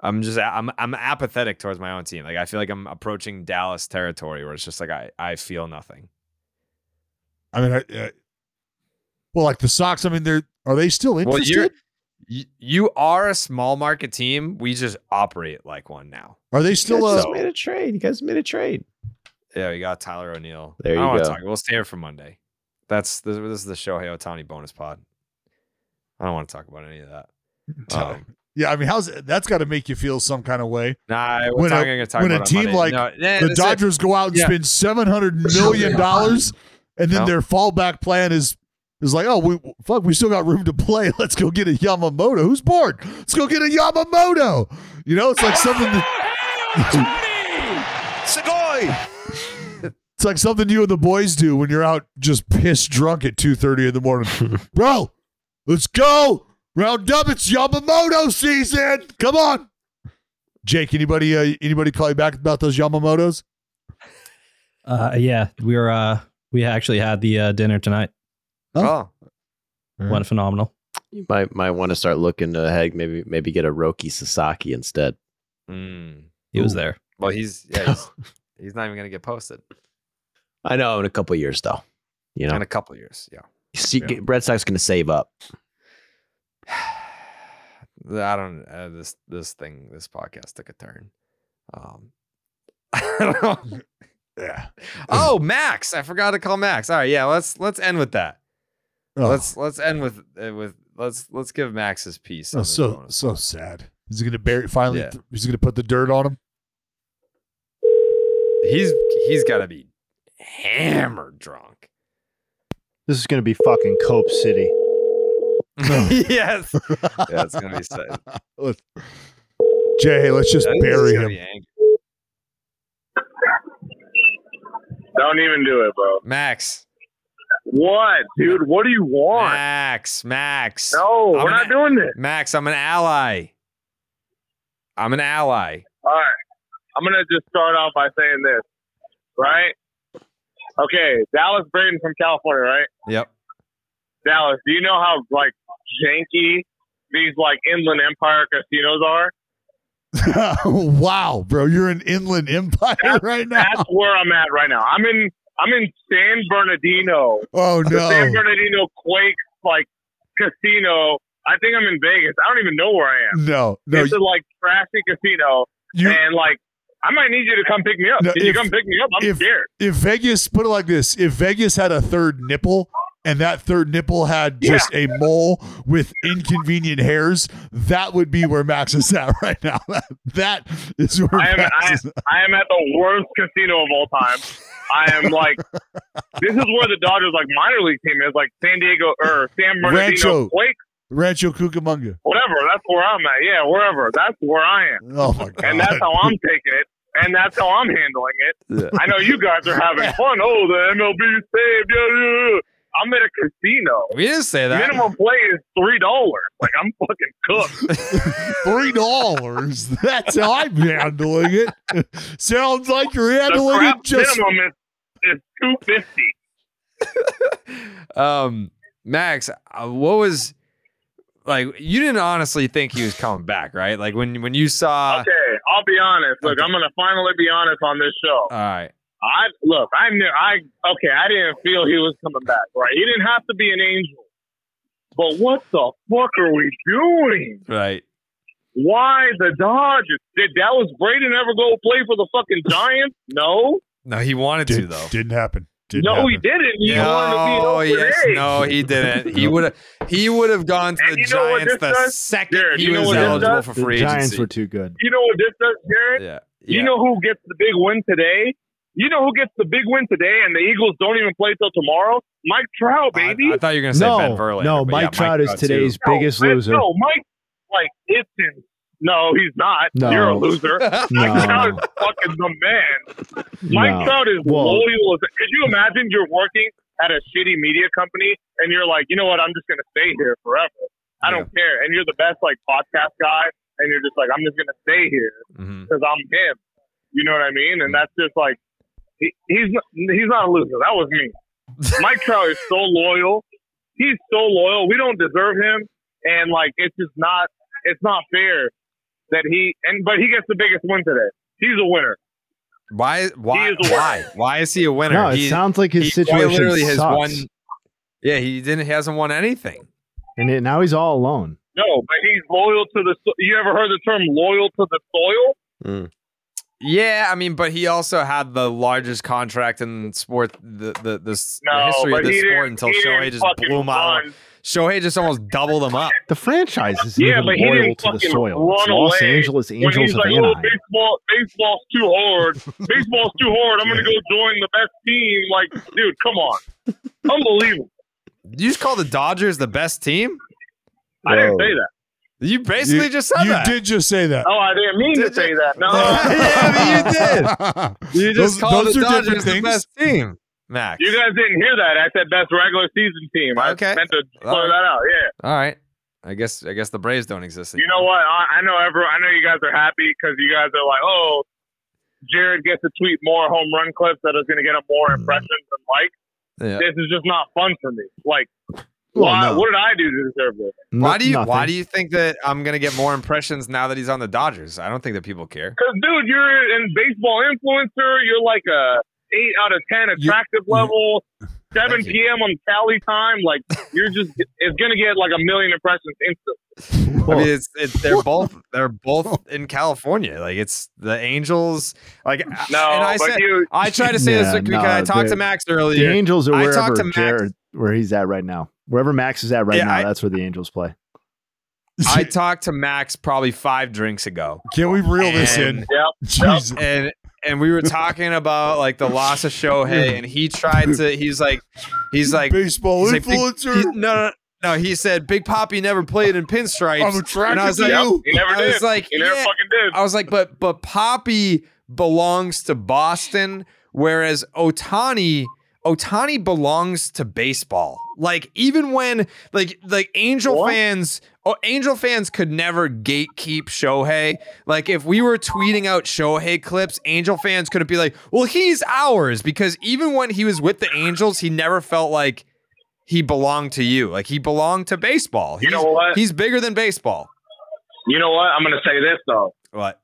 I'm just I'm I'm apathetic towards my own team. Like I feel like I'm approaching Dallas territory where it's just like I I feel nothing. I mean I, I well like the Sox I mean they're are they still Well, interested You, you are a small market team. We just operate like one now. Are they You still? guys Uh, just made a trade. You guys made a trade. Yeah, we got Tyler O'Neill. There I don't you go. Talk. We'll stay here for Monday. That's this, this is the Shohei Ohtani bonus pod. I don't want to talk about any of that. Um, yeah, I mean, how's that's got to make you feel some kind of way nah, we're when talking, a, gonna talk when a about it on team like No, yeah, the that's it. Dodgers go out and Yeah. spend seven hundred million dollars, and then No. their fallback plan is is like, oh, we fuck, we still got room to play. Let's go get a Yamamoto. Who's bored? Let's go get a Yamamoto. You know, it's like something. That, it's like something you and the boys do when you're out just pissed drunk at two thirty in the morning, bro. Let's go round up. It's Yamamoto season. Come on, Jake. Anybody? Uh, anybody call you back about those Yamamotos? Uh, yeah, we were. Uh, we actually had the uh, dinner tonight. Oh, Went phenomenal. You might might want to start looking ahead. Maybe maybe get a Roki Sasaki instead. Mm. He was Ooh. there. Well, he's yeah, he's, he's not even gonna get posted I know in a couple years though. You know, in a couple years. Yeah, See, Red Sox going to save up. I don't. Uh, this this thing this podcast took a turn. Um, I don't know. Yeah. Oh, Max! I forgot to call Max. All right, yeah. Let's let's end with that. Oh, Let's let's end with uh, with let's let's give Max his piece. oh, so bonus so pod. sad. Is he going to bury finally? Yeah. He's going to put the dirt on him. he's he's got to be hammered drunk. This is going to be fucking Cope City. yes, yeah, it's gonna be sad. Let's- Jay, let's just That is bury him. Don't even do it, bro. Max, What, dude? What do you want? Max, Max. No, I'm we're an- not doing this. Max, I'm an ally. I'm an ally. All right. I'm gonna just start off by saying this, right? Okay, Dallas Braden from California, right? Yep. Dallas, do you know how like janky these like Inland Empire casinos are? wow, bro, you're an Inland Empire right now. That's where I'm at right now. I'm in I'm in San Bernardino. Oh no, The San Bernardino Quake like casino. I think I'm in Vegas. I don't even know where I am. no, no. it's a like trashy casino, You, and like I might need you to come pick me up. No, Can you come pick me up? I'm if- scared. if Vegas put it like this, if Vegas had a third nipple and that third nipple had just a mole with inconvenient hairs, that would be where Max is at right now. that is where I am Max I, is. I am at the worst casino of all time. I am like this is where the Dodgers like minor league team is like San Diego or San Bernardino Rancho. Quake, Rancho Cucamonga. whatever. That's where I'm at. Yeah, wherever. That's where I am. Oh my god! And that's how I'm taking it. And that's how I'm handling it. I know you guys are having fun. Oh, the MLB saved. Yeah, yeah, yeah. I'm at a casino. We didn't say that. Minimum play is three dollars. Like I'm fucking cooked. Three dollars. That's how I'm handling it. Sounds like you're the handling crap it just. minimum is, is two fifty. um, Max, uh, what was like? You didn't honestly think he was coming back, right? Like when when you saw. Okay, I'll be honest. Look, I'm gonna finally be honest on this show. All right. I look, I knew I okay, I didn't feel he was coming back, right? He didn't have to be an angel. But what the fuck are we doing? Right. Why the Dodgers? Did Dallas Braden ever go play for the fucking Giants? No. No, he wanted to though. didn't happen. Didn't no, happen. he didn't. He no, wanted to be yes, A's. no, he didn't. He would have. He would have gone to And the you know what Giants this the does? second Jared, he was eligible does? for free The free Giants agency. were too good. You know what this does, Jared? yeah. You know who gets the big win today? You know who gets the big win today and the Eagles don't even play till tomorrow? Mike Trout, baby. I thought you were gonna say No, Ben Verlander. no, Mike yeah, Trout is too. today's No, biggest man, loser. No, Mike, like, it's in. No, he's not. No. You're a loser. No. Mike Trout is fucking the man. Mike No. Trout is Well- loyal. as- Could you imagine you're working at a shitty media company and you're like, you know what? I'm just going to stay here forever. I don't care. And you're the best, like, podcast guy. And you're just like, I'm just going to stay here mm-hmm. because I'm him. You know what I mean? And mm-hmm. that's just like, he, he's not, he's not a loser. That was me. Mike Trout is so loyal. He's so loyal. We don't deserve him, and like it's just not. It's not fair that he and but he gets the biggest win today. He's a winner. Why? Why? is winner. Why? Why is he a winner? No, it He- sounds like his he quite situation literally has won. Yeah, he didn't. He hasn't won anything. And it, now he's all alone. No, but he's loyal to the. so- You ever heard the term loyal to the soil? Mm. Yeah, I mean, but he also had the largest contract in sport, the the the, s- the No, history of the sport until he Shohei just blew him out. Run. Shohei just almost doubled them up. The franchise is Yeah, even but loyal to the fucking soil. It's run Los away Angeles when Angels he's of like, oh, Anaheim. baseball, baseball's too hard. baseball's too hard. I'm gonna go join the best team. Like, dude, come on, unbelievable. You just call the Dodgers the best team? I didn't say that. You basically You- just said you that. You did just say that. Oh, I didn't mean to say that. No, yeah, but you did. You just Those- called those the Dodgers the best team, Max. you guys didn't hear that. I said best regular season team. I Okay. meant to All clear right. that out. Yeah. All right. I guess I guess the Braves don't exist. You know what? I, I know everyone. I know you guys are happy because you guys are like, oh, Jared gets to tweet more home run clips that is going to get him more mm. impressions and likes. Yeah. This is just not fun for me. Like, Well, why? no. What did I do to deserve this? Why do you Nothing. Why do you think that I'm gonna get more impressions now that he's on the Dodgers? I don't think that people care. Because, dude, you're an baseball influencer. You're like a eight out of ten attractive level. Seven p.m. on Cali time. Like, you're just. It's gonna get like a million impressions instantly. I mean, it's, it's they're both they're both in California. Like it's the Angels. Like No, and I said you- I try to say this Yeah, because no, I talked to the- Max The. Angels are I wherever talked to Max. Jared, where he's at right now. Wherever Max is at right Yeah, now, I- that's where the Angels play. I talked to Max probably five drinks ago. Can we reel this in? And- Yep. Jesus. and and we were talking about like the loss of Shohei, and he tried to. He's like, he's like Baseball he's like, Big- influencer. he- no, no, no. He said Big Poppy never played in pinstripes. I'm attracted and I was to like, you. He never I did. was like, he never yeah. fucking did. I was like, but but Poppy belongs to Boston, whereas Ohtani Ohtani belongs to baseball. Like even when like like Angel What? fans, oh, Angel fans could never gatekeep Shohei. Like if we were tweeting out Shohei clips, Angel fans couldn't be like, "Well, he's ours," because even when he was with the Angels, he never felt like he belonged to you. Like he belonged to baseball. You know what? He's bigger than baseball. You know what? I'm gonna say this though. What?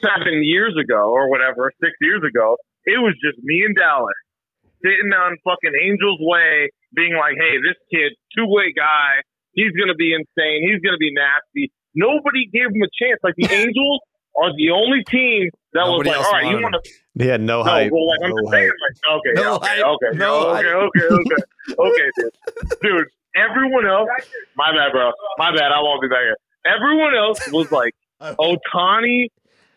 seven years ago or whatever, six years ago, it was just me and Dallas sitting on fucking Angel's Way, being like, "Hey, this kid, two way guy, he's gonna be insane. He's gonna be nasty." Nobody gave him a chance. Like the Angels are the only team that Nobody was like, "All right, you want to." They had no, No, hype. well, like I'm no just saying, hype. like, okay, No okay, hype. okay, No okay, okay, okay, okay, dude. dude. Everyone else, my bad, bro, my bad. I won't be back here. Everyone else was like, Ohtani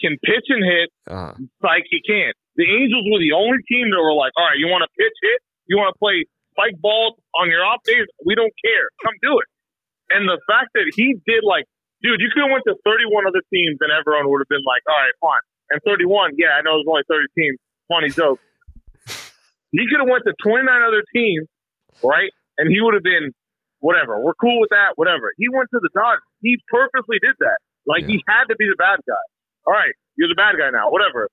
can pitch and hit. Uh, Like he can't. The Angels were the only team that were like, all right, you want to pitch hit? You want to play spike balls on your off days? We don't care. Come do it. And the fact that he did like, dude, you could have went to 31 other teams and everyone would have been like, all right, fine. And 31, yeah, I know there's only 30 teams. Funny joke. He could have went to 29 other teams, right? And he would have been whatever. We're cool with that. Whatever. He went to the Dodgers. He purposely did that. Like he had to be the bad guy. All right, you're the bad guy now. Whatever.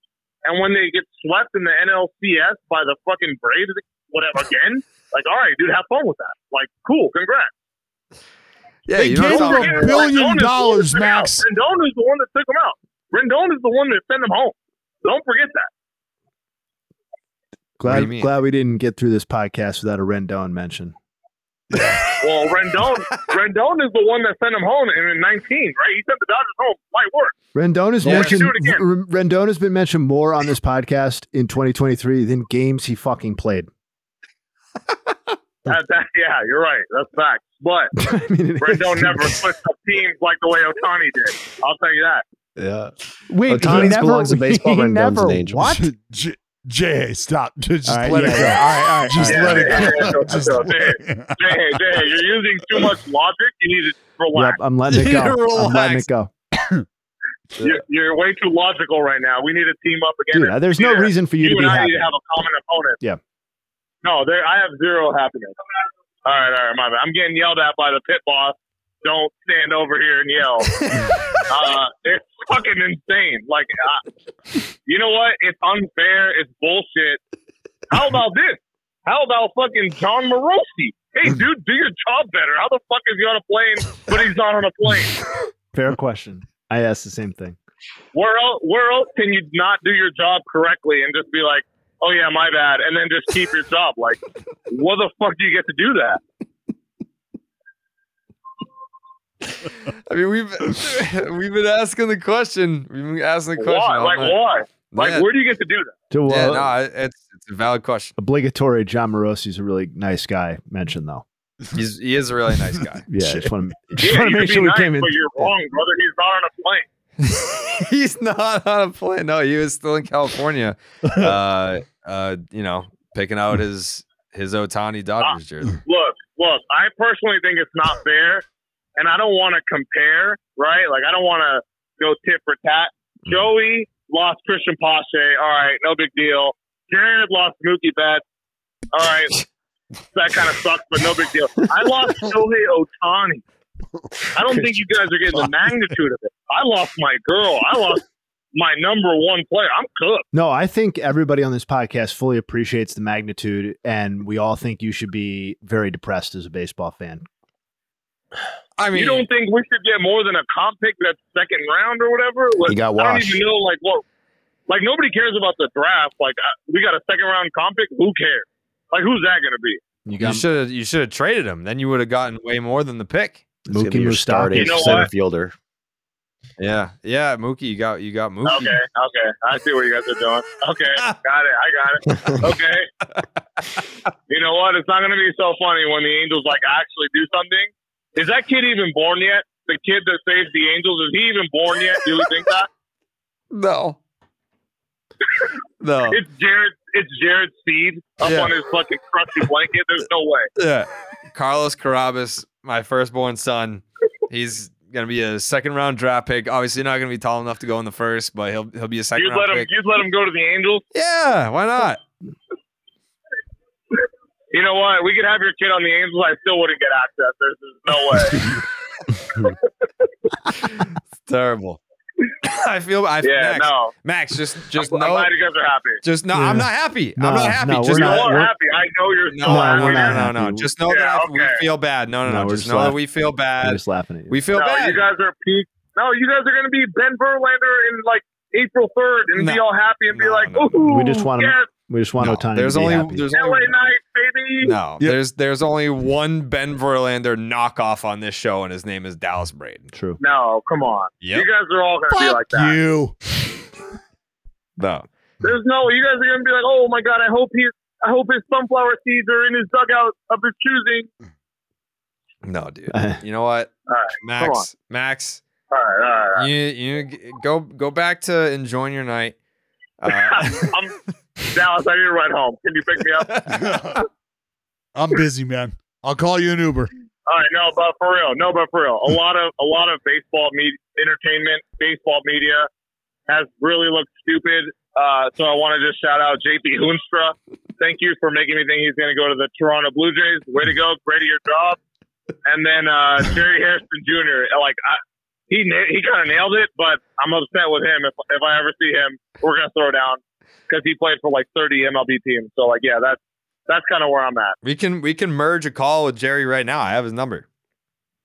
And when they get swept in the NLCS by the fucking Braves, whatever again, like all right, dude, have fun with that. Like cool, congrats. yeah, They you gave what's him a billion Rendon is the one that dollars, took him out. Max. Rendon is the one that took him out. Rendon is the one that sent him home. Don't forget that. What do you Glad, glad we didn't get through this podcast without a Rendon mention. Well, Rendon, Rendon is the one that sent him home in, in 19, right? He sent the Dodgers home. Light work. Rendon has Yeah, mentioned. do it again. R- Rendon has been mentioned more on this podcast in 2023 than games he fucking played. That, that, yeah, you're right. That's fact. But I mean, Rendon is- never switched up teams like the way Ohtani did. I'll tell you that. Yeah. Wait, Ohtani's he never, belongs in baseball, He Rendon's never an angel. what? J- Jay, stop. Just All right, let yeah, it go. yeah. All right, all right, Just all let right. it go. yeah, yeah, Just yeah, go. Jay, Jay, you're using too much logic. You need to Yep, relax. I'm letting it go. I'm letting it go. You're, you're way too logical right now. We need to team up again. Dude, uh, there's no reason for you to and be I happy. need to have a common opponent. Yeah. No, there. I have zero happiness. All right, all right, my bad. I'm getting yelled at by the pit boss. Don't stand over here and yell. uh, it's fucking insane. Like, uh, you know what? It's unfair. It's bullshit. How about this? How about fucking Jon Morosi? Hey, dude, do your job better. How the fuck is he on a plane, but he's not on a plane? Fair question. I asked the same thing. Where else? Where else can you not do your job correctly and just be like, "Oh yeah, my bad," and then just keep your job? Like, what the fuck do you get to do that? I mean, we've we've been asking the question. We've been asking the question. Why? Like night. why? Like Yeah. where do you get to do that? To, Yeah, uh, no, it's it's a valid question. obligatory. Jon Morosi's a really nice guy. Mention though. He's he is a really nice guy. Yeah, just want to just Yeah, want to make sure be we nice, came in. but you're wrong, brother. He's not on a plane. He's not on a plane. No, he was still in California. Uh, uh, you know, picking out his his Ohtani Dodgers jersey. Look, look. I personally think it's not fair, and I don't want to compare. Right? Like I don't want to go tit for tat. Mm. Joey lost Christian Pache. All right, no big deal. Jared lost Mookie Betts. All right, that kind of sucks, but no big deal. I lost Shohei Ohtani. I don't think you guys are getting the magnitude of it. I lost my girl. I lost my number one player. I'm cooked. No, I think everybody on this podcast fully appreciates the magnitude, and we all think you should be very depressed as a baseball fan. I mean, you don't think we should get more than a comp pick that second round or whatever? Like, He got I don't even know like what. Like nobody cares about the draft. Like uh, we got a second round comp pick. Who cares? Like who's that going to be? You you should have you should have traded him. Then you would have gotten way more than the pick. It's gonna be Mookie your starting You know center what? fielder. Yeah, yeah, Mookie, you got you got Mookie. Okay, okay. I see what you guys are doing. Okay, got it. I got it. Okay. you know what? It's not going to be so funny when the Angels like actually do something. Is that kid even born yet? The kid that saved the Angels is he even born yet? Do we think that? No, no. It's Jared. It's Jared Seed up Yeah. on his fucking crusty blanket. There's no way. Yeah, Carlos Carrabis, my firstborn son. He's gonna be a second round draft pick. Obviously, not gonna be tall enough to go in the first, but he'll he'll be a second You'd round let him. pick. You'd let him go to the Angels. Yeah, why not? You know what? We could have your kid on the Angels. I still wouldn't get access. There's, there's no way. It's terrible. I feel I yeah, Max, no. Max, just just I'm know, glad you guys are happy. just no. Yeah. I'm not happy. No, I'm not happy. no, just we're not. we're- happy. I know you're no, so No, happy. no, no, no. Just know Yeah, that we feel bad. No, no, No, no. Just just know that we feel I'm bad. just laughing at you. We feel no, bad. you guys are peak. No, you guys are going to be Ben Verlander in like April 3rd and be all happy and be like, no, ooh, We just want him- yes, We just want No, Ohtani there's to be only happy. there's LA only night, baby. no Yep. there's there's only one Ben Verlander knockoff on this show, and his name is Dallas Braden. True. No, come on. Yep. You guys are all going to be like that. you. No, There's no, you guys are going to be like, oh my God, I hope he, I hope his sunflower seeds are in his dugout of his choosing. no, dude. You know what, All right, come on. Max? Max, All right, all right. All right. you you go go back to enjoying your night. Uh, I'm Dallas. I need to ride home. Can you pick me up? I'm busy, man. I'll call you an Uber. All right, no, but for real, no, but for real, a lot of a lot of baseball media, entertainment, baseball media has really looked stupid. Uh, so I want to just shout out JP Hoornstra. Thank you for making me think he's going to go to the Toronto Blue Jays. Way to go, great at your job. And then uh, Jerry Hairston Jr. Like I, he he kind of nailed it, but I'm upset with him. If if I ever see him, we're gonna throw down because he played for like 30 MLB teams. So like, yeah, that's that's kind of where I'm at. we can we can merge a call with Jerry right now. I have his number.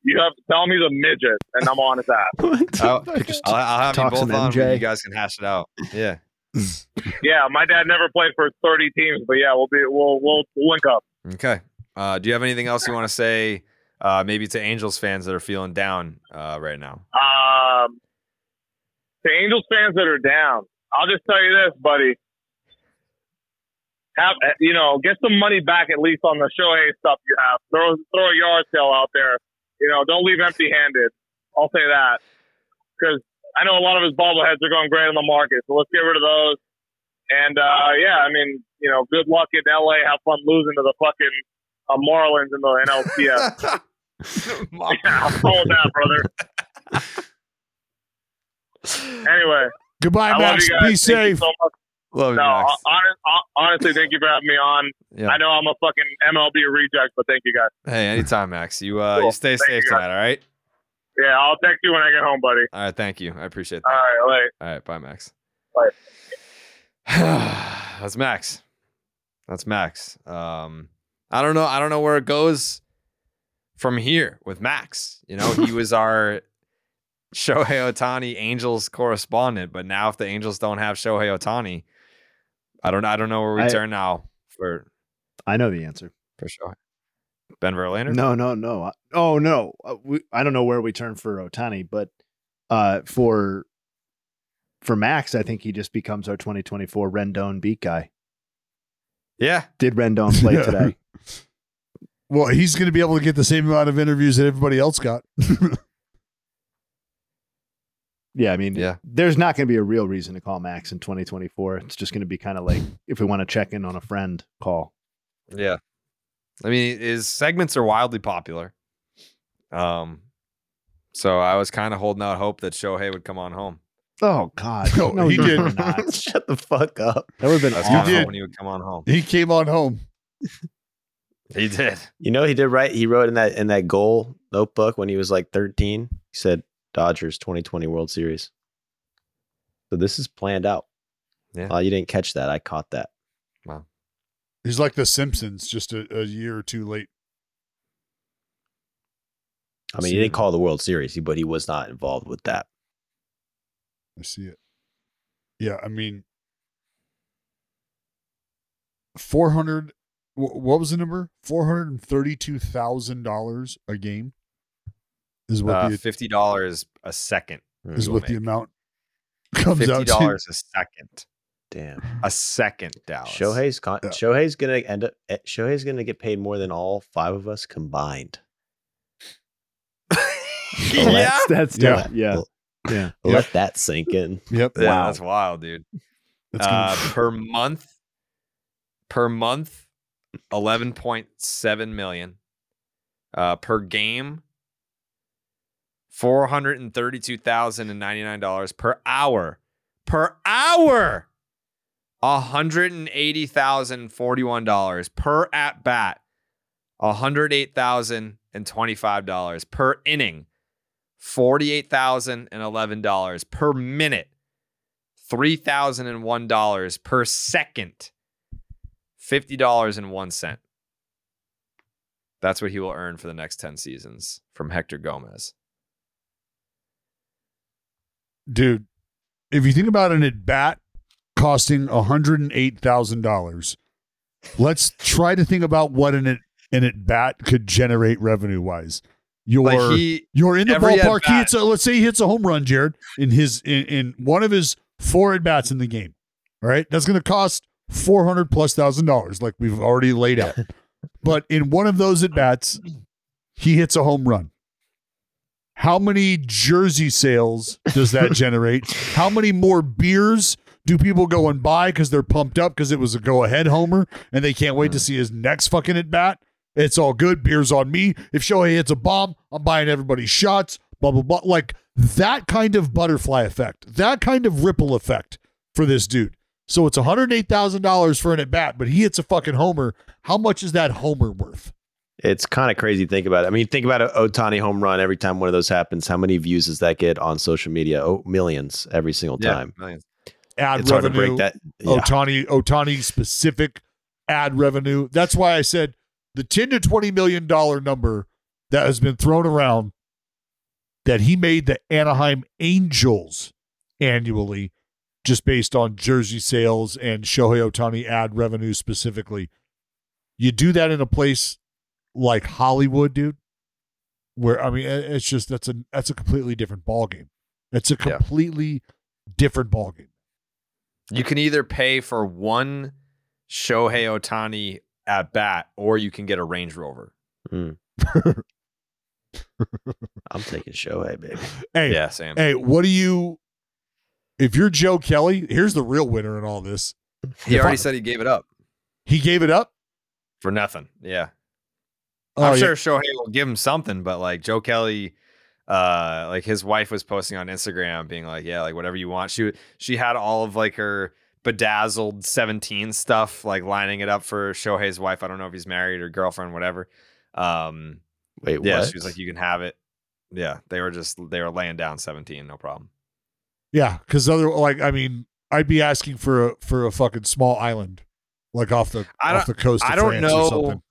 You have to tell me the midget, and I'm on his ass. I'll, I'll, I'll have you Talk both some on. You guys can hash it out. Yeah. Yeah, my dad never played for 30 teams, but yeah, we'll be we'll we'll link up. Okay. Uh, do you have anything else you want to say? Uh, maybe to Angels fans that are feeling down uh, right now. Um, the Angels fans that are down, I'll just tell you this, buddy. Have you know, get some money back at least on the Shohei stuff you have. Throw throw a yard sale out there. You know, don't leave empty handed. I'll say that because I know a lot of his bobbleheads are going great on the market. So let's get rid of those. And uh, yeah, I mean, you know, good luck in LA. Have fun losing to the fucking uh, Marlins in the NLCS. yeah, I'll follow that, brother. anyway, Goodbye, I Max. Be Thank you safe. so much. Love you, No, Max. honest, honestly, thank you for having me on. Yeah. I know I'm a fucking MLB reject, but thank you guys. Hey, anytime, Max. You uh, Cool. you stay Thank safe you, tonight. All right. Yeah, I'll text you when I get home, buddy. All right. Thank you. I appreciate that. All right, later. All right, Bye, Max. Bye. That's Max. That's Max. Um, I don't know. I don't know where it goes from here with Max. You know, he was our Shohei Ohtani Angels correspondent, but now if the Angels don't have Shohei Ohtani, I don't. I don't know where we I- turn now for I know the answer. for Shohei. Ben Verlander? No, no, no. Oh no, Uh, we, I don't know where we turn for Ohtani, but uh, for for Max, I think he just becomes our 2024 Rendon beat guy. Yeah. Did Rendon play Yeah. today? Well, he's going to be able to get the same amount of interviews that everybody else got. Yeah, I mean, Yeah. there's not going to be a real reason to call Max in 2024. It's just going to be kind of like if we want to check in on a friend, call. Yeah. I mean, his segments are wildly popular. Um, so I was kind of holding out hope that Shohei would come on home. Oh God, No, no he you did not. Shut the fuck up. That would have been I was He kind of awesome. did. hoping he would come on home. He came on home. He did. You know, he did right. He wrote in that in that goal notebook when he was like 13. He said Dodgers 2020 World Series. So this is planned out. Yeah. Oh, you didn't catch that. I caught that. Wow. He's like the Simpsons, just a, a year or two late. I mean, he didn't call the World Series, but he was not involved with that. I see it. Yeah, I mean, four hundred. What was the number? Four hundred and thirty-two thousand dollars a game is what Uh, the Fifty dollars a second. is he what will the amount comes Fifty out to. dollars a second. Damn. A second, Dallas. Shohei's con- Yeah. Shohei's gonna end up. eh, Shohei's gonna get paid more than all five of us combined. yeah. That's Yeah. yeah, yeah, yeah. Let that sink in. Yep. Yeah, Wow. that's wild, dude. That's gonna- Uh, per month, per month, eleven point seven million. Uh, per game, four hundred and thirty-two thousand and ninety-nine dollars per hour. Per hour, hundred and eighty thousand forty-one dollars per at bat. hundred eight thousand and twenty-five dollars per inning. Forty-eight thousand and eleven dollars per minute. $3,001 per second. $50.01. That's what he will earn for the next 10 seasons from Hector Gomez. Dude. If you think about an at bat costing hundred and eight thousand dollars, let's try to think about what an at, an at bat could generate revenue wise. You're Like he you're in the ballpark. He hits a, let's say he hits a home run, Jared, in his in, in one of his four at bats in the game. All right, that's going to cost four hundred plus thousand dollars, like we've already laid out. but in one of those at bats, he hits a home run. How many jersey sales does that generate? How many more beers do people go and buy because they're pumped up because it was a go ahead homer and they can't wait to mm. see his next fucking at bat? It's all good. Beers on me. If Shohei hits a bomb, I'm buying everybody's shots. Blah blah blah. Like that kind of butterfly effect, that kind of ripple effect for this dude. So it's $108,000 for an at bat, but he hits a fucking homer. How much is that homer worth? It's kind of crazy to think about it. I mean, think about an Ohtani home run every time one of those happens. How many views does that get on social media? Oh, millions every single yeah, time. millions. Ad It's hard to revenue. break that. Yeah. Ohtani Ohtani specific ad revenue. That's why I said the 10 to 20 million dollar number that has been thrown around that he made the Anaheim Angels annually just based on jersey sales and Shohei Ohtani ad revenue specifically. You do that in a place like Hollywood, dude, where I mean it's just that's a that's a completely different ball game. It's a Yeah. completely different ball game. You can either pay for one Shohei Ohtani at bat or you can get a Range Rover. Mm. I'm taking Shohei, baby. Hey, Yeah, Sam. Hey, what do you? If you're Joe Kelly, here's the real winner in all this. He if already I- said he gave it up He gave it up. for nothing. Yeah. Oh, I'm yeah. sure Shohei will give him something, but like Joe Kelly, uh, like his wife was posting on Instagram being like, yeah, like whatever you want. She she had all of like her bedazzled 17 stuff, like lining it up for Shohei's wife. I don't know if he's married or girlfriend, whatever. Um, Wait, yeah, what? she was like, you can have it. Yeah, they were just they were laying down 17, no problem. Yeah, because other like I mean, I'd be asking for a for a fucking small island, like off the off the coast. Of I don't France or know.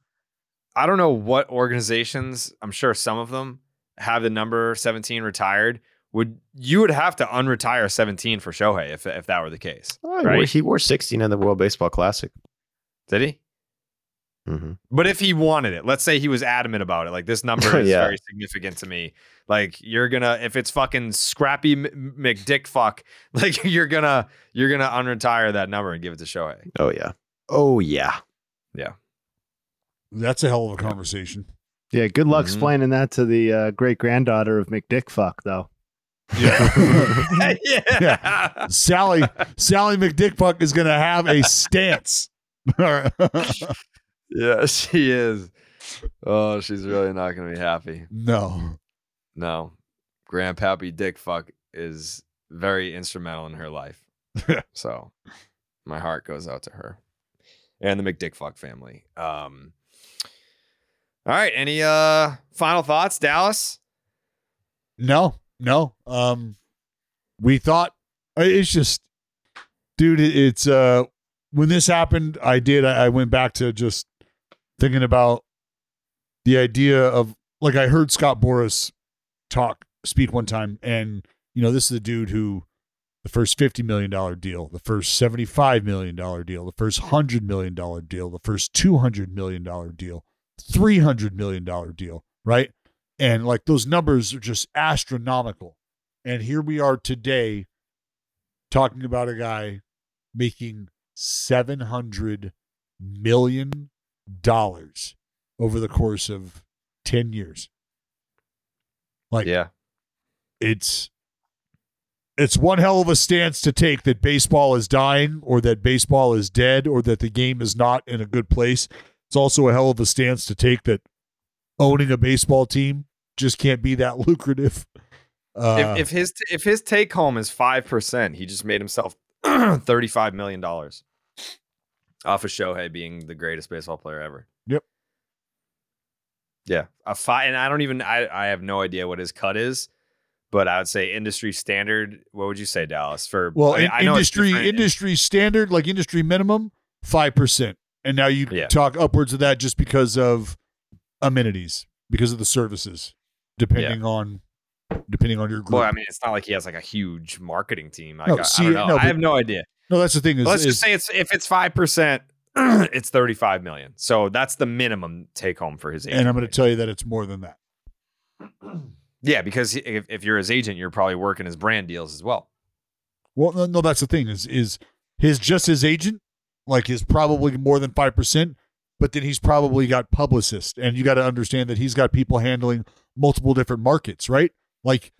I don't know what organizations. I'm sure some of them have the number 17 retired. Would you would have to unretire 17 for Shohei if if that were the case? Oh, he wore- right? He wore 16 in the World Baseball Classic. Did he? Mm-hmm. But if he wanted it, let's say he was adamant about it, like this number is Yeah. very significant to me. Like you're gonna, if it's fucking Scrappy McDick fuck, like you're gonna, you're gonna unretire that number and give it to Shohei. Oh yeah. Oh yeah. Yeah. That's a hell of a conversation. Yeah, good luck Mhm. explaining that to the uh, great granddaughter of McDick fuck though. Yeah. yeah. Sally Sally McDickfuck is going to have a stance. Yeah, she is. Oh, she's really not gonna be happy. no. No. Grandpappy Dickfuck is very instrumental in her life. so my heart goes out to her. And the McDick fuck family. Um all right. Any uh final thoughts, Dallas? No. No. Um we thought uh, it's just dude it's uh when this happened I did I, I went back to just thinking about the idea of like I heard Scott Boras talk speak one time and you know this is the dude who the first $50 million deal, the first $75 million deal, the first $100 million deal, the first $200 million deal, $300 million deal, right? And like those numbers are just astronomical. And here we are today talking about a guy making $700 million over the course of 10 years. Like, Yeah. it's it's one hell of a stance to take that baseball is dying or that baseball is dead or that the game is not in a good place. It's also a hell of a stance to take that owning a baseball team just can't be that lucrative. Uh, if, if his if his take home is five percent, he just made himself thirty five million dollars off of Shohei being the greatest baseball player ever. Yep. Yeah, a five, and I don't even I I have no idea what his cut is, but I would say industry standard. What would you say, Dallas? For well, I, in- I industry industry standard, like industry minimum, five percent, and now you Yeah. talk upwards of that just because of amenities, because of the services, depending on depending on your group. Well, I mean, it's not like he has like a huge marketing team. Like, No, I, I see, don't know. no, I have no idea. no, that's the thing is, Let's is just say it's if it's five percent, it's thirty five million. So that's the minimum take home for his agent. and I'm going to tell you that it's more than that. yeah, because if, if you're his agent, you're probably working his brand deals as well. Well, no, no, that's the thing is is his just his agent, like is probably more than five percent, but then he's probably got publicists, and you got to understand that he's got people handling multiple different markets, right? Like,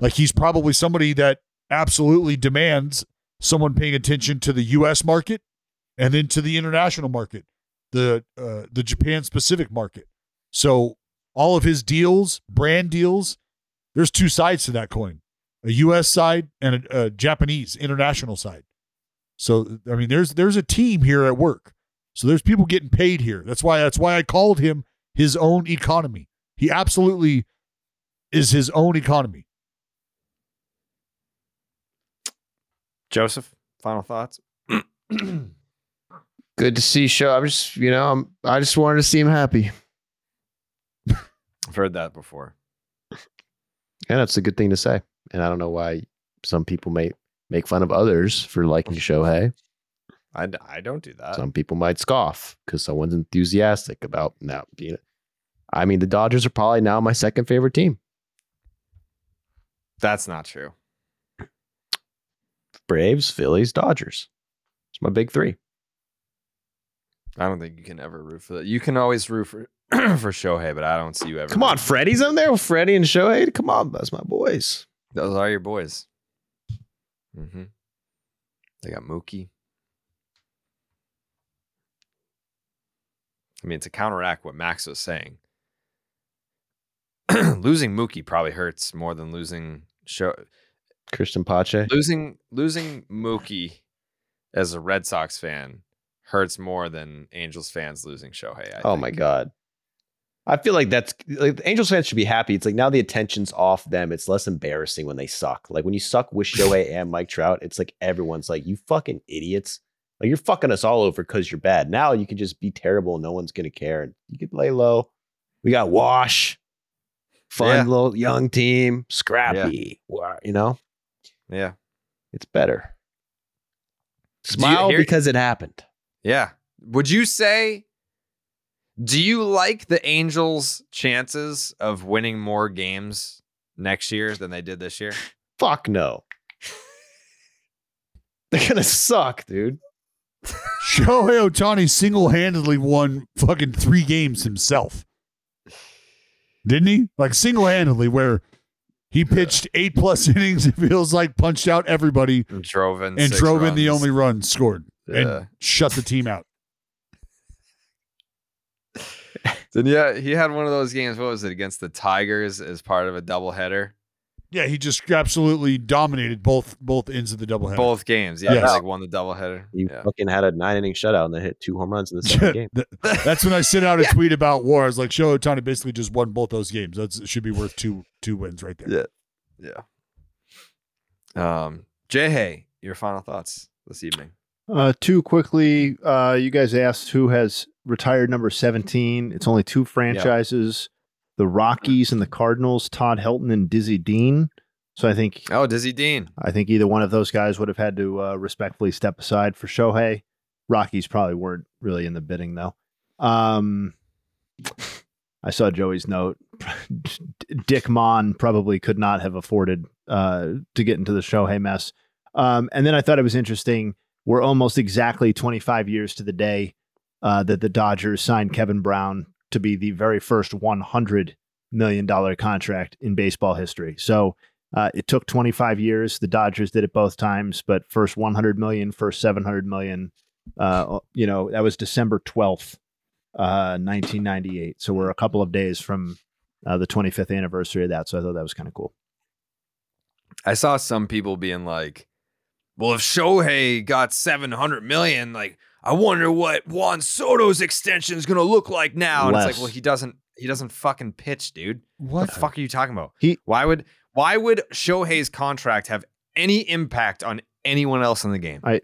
like he's probably somebody that absolutely demands someone paying attention to the U.S. market and then to the international market, the uh, the Japan specific market. So all of his deals, brand deals, there's two sides to that coin a U.S. side and a, a Japanese international side. So I mean, there's there's a team here at work. So there's people getting paid here. That's why that's why I called him his own economy. He absolutely is his own economy. Joseph, final thoughts. Good to see show. I'm just, you know, I'm I just wanted to see him happy. I've heard that before. And that's a good thing to say. And I don't know why some people may make fun of others for liking Shohei. I, I don't do that. Some people might scoff because someone's enthusiastic about now being. I mean, the Dodgers are probably now my second favorite team. That's not true. Braves, Phillies, Dodgers. It's my big three. I don't think you can ever root for that. You can always root for for Shohei, but I don't see you ever. Come on, Freddie's in there with Freddie and Shohei. Come on, that's my boys. Those are your boys. Mm-hmm. They got Mookie. I mean, to counteract what Max was saying, losing Mookie probably hurts more than losing Show. Christian Pache. Losing losing Mookie as a Red Sox fan hurts more than Angels fans losing Shohei. I Oh think. my god. I feel like that's like the Angels fans should be happy. It's like now the attention's off them. It's less embarrassing when they suck. Like when you suck with Shohei and Mike Trout, it's like everyone's like, "You fucking idiots!" Like you're fucking us all over because you're bad. Now you can just be terrible and no one's gonna care. And you can lay low. We got Wash, fun Yeah. little young team, scrappy. Wa- You know, Yeah. it's better. Smile hear- because it happened. Yeah. Would you say Do you like the Angels' chances of winning more games next year than they did this year? Fuck no. They're gonna suck, dude. Shohei Ohtani single handedly won fucking three games himself. Didn't he? Like single handedly, where he pitched eight plus innings, it feels like punched out everybody And drove in and six drove in the only run scored Yeah. and shut the team out. Then yeah, he had one of those games. What was it against the Tigers as part of a doubleheader? Yeah, he just absolutely dominated both both ends of the doubleheader. Both games. Yeah, Yes. he like won the doubleheader. He Yeah. fucking had a nine inning shutout and then hit two home runs in the second game. That's when I sent out a tweet about war. I was like, Shohei Ohtani basically just won both those games. That should be worth two two wins right there. Yeah. Yeah. Um, Jay Hay, your final thoughts this evening. Uh, two quickly. Uh, you guys asked who has retired number 17. It's only two franchises the Rockies and the Cardinals, Todd Helton and Dizzy Dean. So I think Oh, Dizzy Dean. I think either one of those guys would have had to uh, respectfully step aside for Shohei. Rockies probably weren't really in the bidding though. Um, I saw Joey's note. Dick Mon probably could not have afforded uh, to get into the Shohei mess. Um, and then I thought it was interesting. We're almost exactly 25 years to the day uh, that the Dodgers signed Kevin Brown to be the very first 100 million dollar contract in baseball history. So uh, it took 25 years. The Dodgers did it both times, but first 100 million, first 700 million. Uh, you know that was December 12th, uh, 1998. So we're a couple of days from uh, the 25th anniversary of that. So I thought that was kind of cool. I saw some people being like, "Well, if Shohei got seven hundred million, like, I wonder what Juan Soto's extension is going to look like now." And it's like, well, he doesn't. He doesn't fucking pitch, dude. What? the fuck are you talking about? He- why would why would Shohei's contract have any impact on anyone else in the game? I,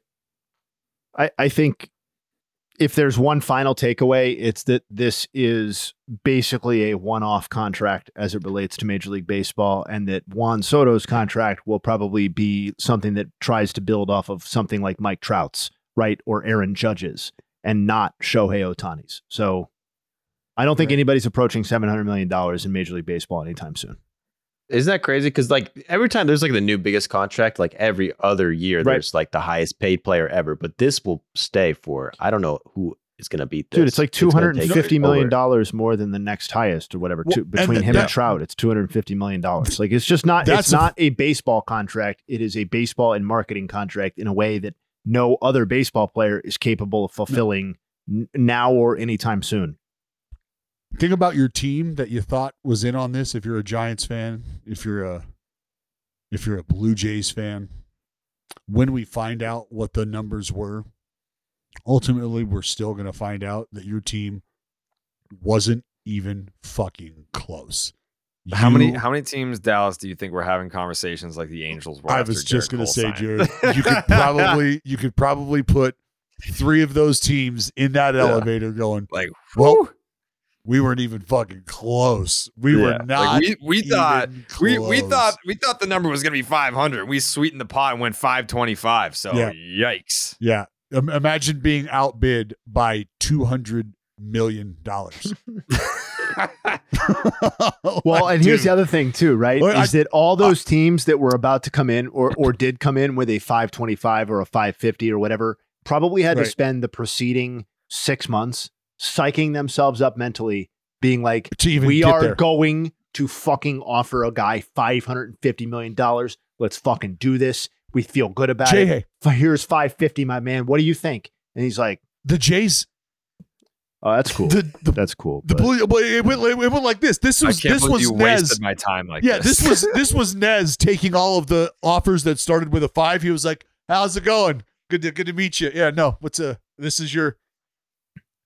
I, I think if there's one final takeaway, it's that this is basically a one-off contract as it relates to Major League Baseball, and that Juan Soto's contract will probably be something that tries to build off of something like Mike Trout's, right, or Aaron Judge's, and not Shohei Ohtani's. So, I don't think anybody's approaching seven hundred million dollars in Major League Baseball anytime soon. Isn't that crazy? Because like every time there's like the new biggest contract, like every other year, Right. there's like the highest paid player ever. But this will stay for I don't know who is gonna beat this. Dude, it's like two gonna hundred and take fifty million over. dollars more than the next highest or whatever. Well, two, between th- him that- and Trout, it's two hundred and fifty million dollars. Like it's just not. That's it's a- not a baseball contract. It is a baseball and marketing contract in a way that no other baseball player is capable of fulfilling n- now or anytime soon. Think about your team that you thought was in on this. If you're a Giants fan, if you're a if you're a Blue Jays fan, when we find out what the numbers were, ultimately we're still going to find out that your team wasn't even fucking close. How many how many teams Dallas do you think were having conversations like the Angels were? I was just going to say. Jared, you could probably you could probably put three of those teams in that Yeah. elevator going. like Well, we weren't even fucking close. We were not. Like, we we thought we, we thought we thought the number was gonna be 500. We sweetened the pot and went 525. So Yeah. yikes. Yeah. Im- imagine being outbid by two hundred million dollars. Well, and here's the other thing too, right? Well, is I- that all uh, those teams that were about to come in or or did come in with a 525 or a 550 or whatever probably had Right. to spend the preceding six months psyching themselves up mentally, being like, we are there. going to fucking offer a guy 550 million dollars. Let's fucking do this. We feel good about Jay, it. hey, Here's 550, my man. What do you think? And he's like, the Jays, oh, that's cool. the the, that's cool. the but- blue, it went, it went like this. This I was can't this was you Nez. wasted my time like yeah, this. this was this was Nez taking all of the offers that started with a five. He was like, "How's it going? Good to good to meet you." Yeah, no, what's a this is your.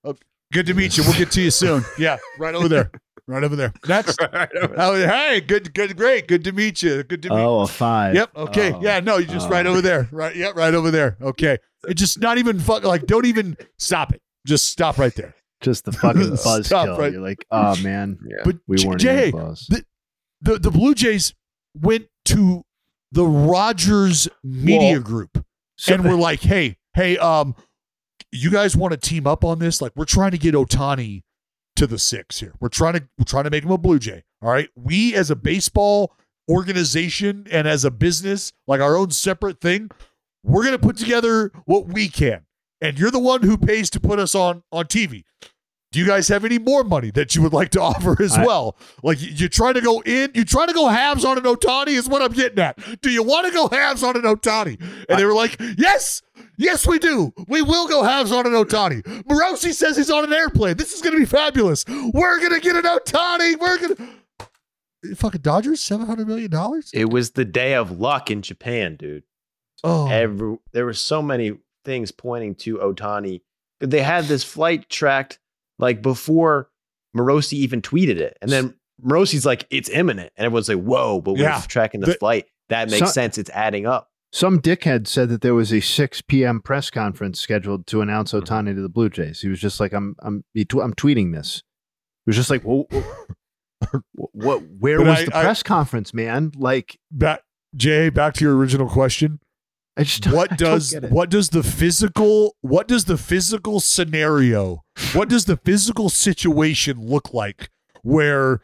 Oh, good to meet you. We'll get to you soon. Yeah, right over there, right over there. That's oh, hey, good, good, great, good to meet you. Good to meet. You. Oh, a five. Yep. Okay. Oh. yeah. No, you just Oh. right over oh. there. Right. Yep. Right over there. Okay. It just not even fuck. Like, don't even stop it. Just stop right there. Just the fucking buzzkill. right- You're like, oh man, Yeah. But we weren't Jay, even close. the, the the Blue Jays went to the Rogers Media Well, Group So- and we're like, hey, hey, um, you guys want to team up on this? Like, we're trying to get Ohtani to the six here. We're trying to we're trying to make him a Blue Jay. All right. We as a baseball organization and as a business, like our own separate thing, we're gonna put together what we can. And you're the one who pays to put us on on TV. Do you guys have any more money that you would like to offer as I- well? Like you- you're trying to go in, you're trying to go halves on an Ohtani is what I'm getting at. Do you want to go halves on an Ohtani? And they were like, yes, yes, we do. We will go halves on an Ohtani. Morosi says he's on an airplane. This is going to be fabulous. We're going to get an Ohtani. We're going to. Fucking Dodgers, $700 million? It was the day of luck in Japan, dude. Oh. Every there were so many things pointing to Ohtani. They had this flight tracked like before Morosi even tweeted it. And then Morosi's like, it's imminent. And everyone's like, whoa, but we're Yeah. tracking the flight. That makes So- sense. It's adding up. Some dickhead said that there was a 6 p.m. press conference scheduled to announce Mm-hmm. Ohtani to the Blue Jays. He was just like, "I'm, I'm, he I'm tweeting this." It was just like, "Well, what? Where But was I- the I- press conference, man? Like, back Jay, back to your original question. I just what I don't does get it. what does the physical what does the physical scenario what does the physical situation look like where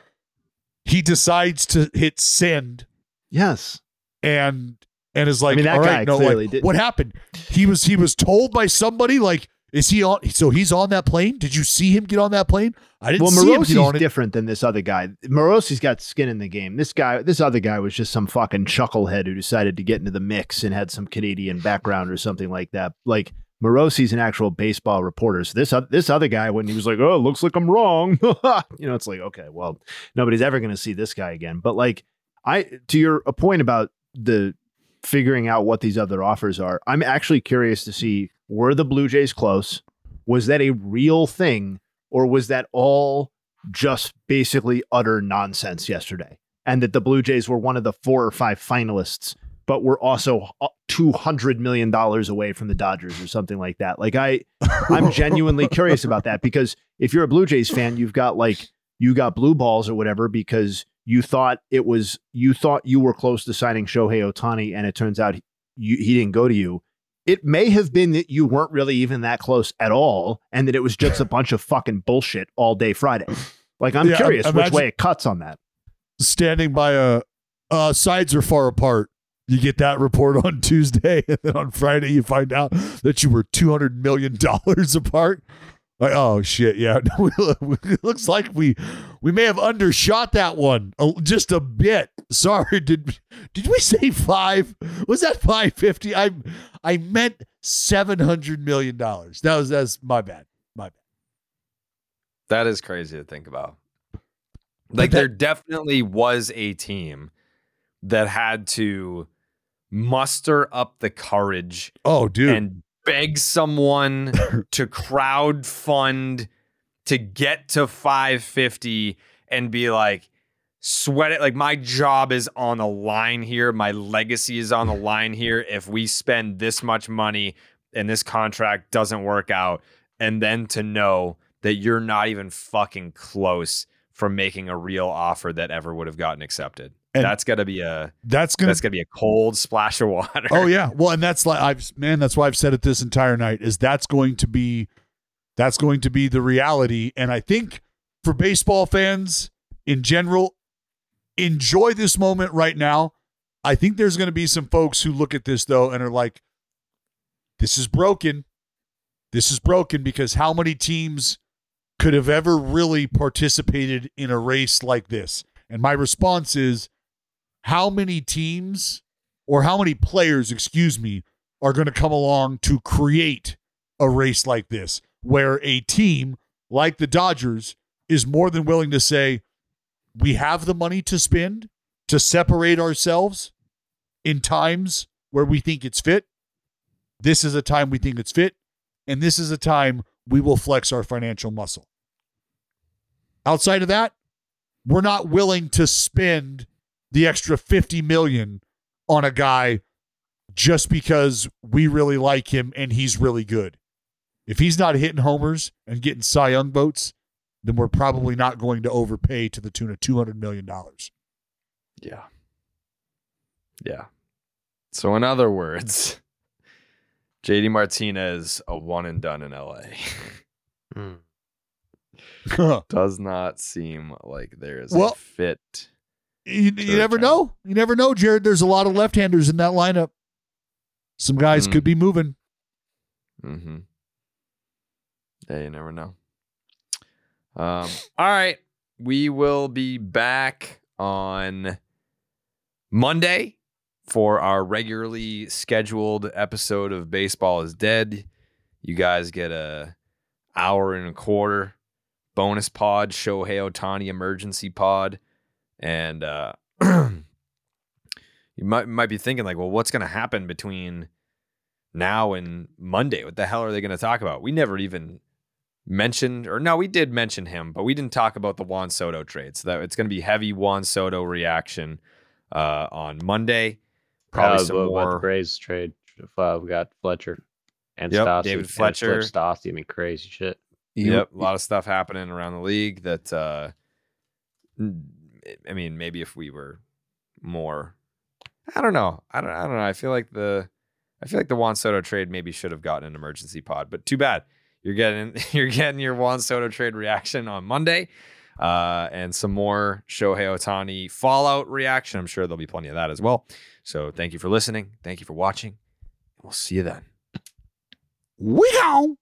he decides to hit send yes and and is like mean, that all guy right no like, what happened he was he was told by somebody like is he on so he's on that plane did you see him get on that plane i didn't well, Morosi's different than this other guy. Morosi's got skin in the game. This guy, this other guy, was just some fucking chucklehead who decided to get into the mix and had some Canadian background or something like that. Like Morosi's an actual baseball reporter. So this oth- this other guy, when he was like, "Oh, it looks like I'm wrong," you know, it's like, okay, well, nobody's ever going to see this guy again. But like, I to your a point about the figuring out what these other offers are, I'm actually curious to see were the Blue Jays close? Was that a real thing? or was that all just basically utter nonsense yesterday? And that the Blue Jays were one of the four or five finalists, but were also uh, two hundred million dollars away from the Dodgers or something like that. Like I, I'm genuinely curious about that because if you're a Blue Jays fan, you've got like you got blue balls or whatever because you thought it was you thought you were close to signing Shohei Ohtani, and it turns out you, he didn't go to you it may have been that you weren't really even that close at all and that it was just a bunch of fucking bullshit all day Friday. Like I'm Yeah, curious which way it cuts on that. standing by a uh, sides are far apart. You get that report on Tuesday, and then on Friday you find out that you were two hundred million dollars apart. Like, oh shit, yeah. it looks like we we may have undershot that one just a bit. Sorry, did did we say five? Was that five fifty? I I meant seven hundred million dollars. That was that's my bad. My bad. That is crazy to think about. Like there definitely was a team that had to muster up the courage Oh, dude. and beg someone to crowd fund to get to 550 and be like sweat it. Like my job is on the line here. My legacy is on the line here. If we spend this much money and this contract doesn't work out and then to know that you're not even fucking close from making a real offer that ever would have gotten accepted And that's got to be a That's gonna that's gonna be a cold splash of water Oh yeah. Well, and that's like I've man, that's why I've said it this entire night is that's going to be that's going to be the reality and I think for baseball fans in general enjoy this moment right now. I think there's going to be some folks who look at this though and are like this is broken. This is broken because how many teams could have ever really participated in a race like this? And my response is how many teams or how many players, excuse me, are going to come along to create a race like this where a team like the Dodgers is more than willing to say, we have the money to spend to separate ourselves in times where we think it's fit. This is a time we think it's fit. And this is a time we will flex our financial muscle. Outside of that, we're not willing to spend the extra 50 million on a guy just because we really like him and he's really good. If he's not hitting homers and getting Cy Young votes, then we're probably not going to overpay to the tune of $200 million. Yeah. Yeah. So, in other words, JD Martinez, a one and done in hmm. LA. Does not seem like there's Well- a fit. You, you never know. You never know, Jared. There's a lot of left-handers in that lineup. Some guys Mm. could be moving. Mm-hmm. Yeah, you never know. Um, all right. We will be back on Monday for our regularly scheduled episode of Baseball is Dead. You guys get a hour and a quarter bonus pod, Shohei Ohtani emergency pod. And uh you might might be thinking like, well, what's gonna happen between now and Monday? What the hell are they gonna talk about? We never even mentioned or no, we did mention him, but we didn't talk about the Juan Soto trade. So that it's gonna be heavy Juan Soto reaction uh on Monday. Probably Uh, some what- what more Braves trade. Uh, we got Fletcher and Yep, Stassi. David Fletcher. Flip Stassi. I mean, crazy shit. Yep, a lot of stuff happening around the league that uh n- I mean, maybe if we were more I don't know. I don't I don't know. I feel like the I feel like the Juan Soto trade maybe should have gotten an emergency pod, but too bad. You're getting you're getting your Juan Soto trade reaction on Monday. Uh, and some more Shohei Ohtani fallout reaction. I'm sure there'll be plenty of that as well. So thank you for listening. Thank you for watching. We'll see you then. We go.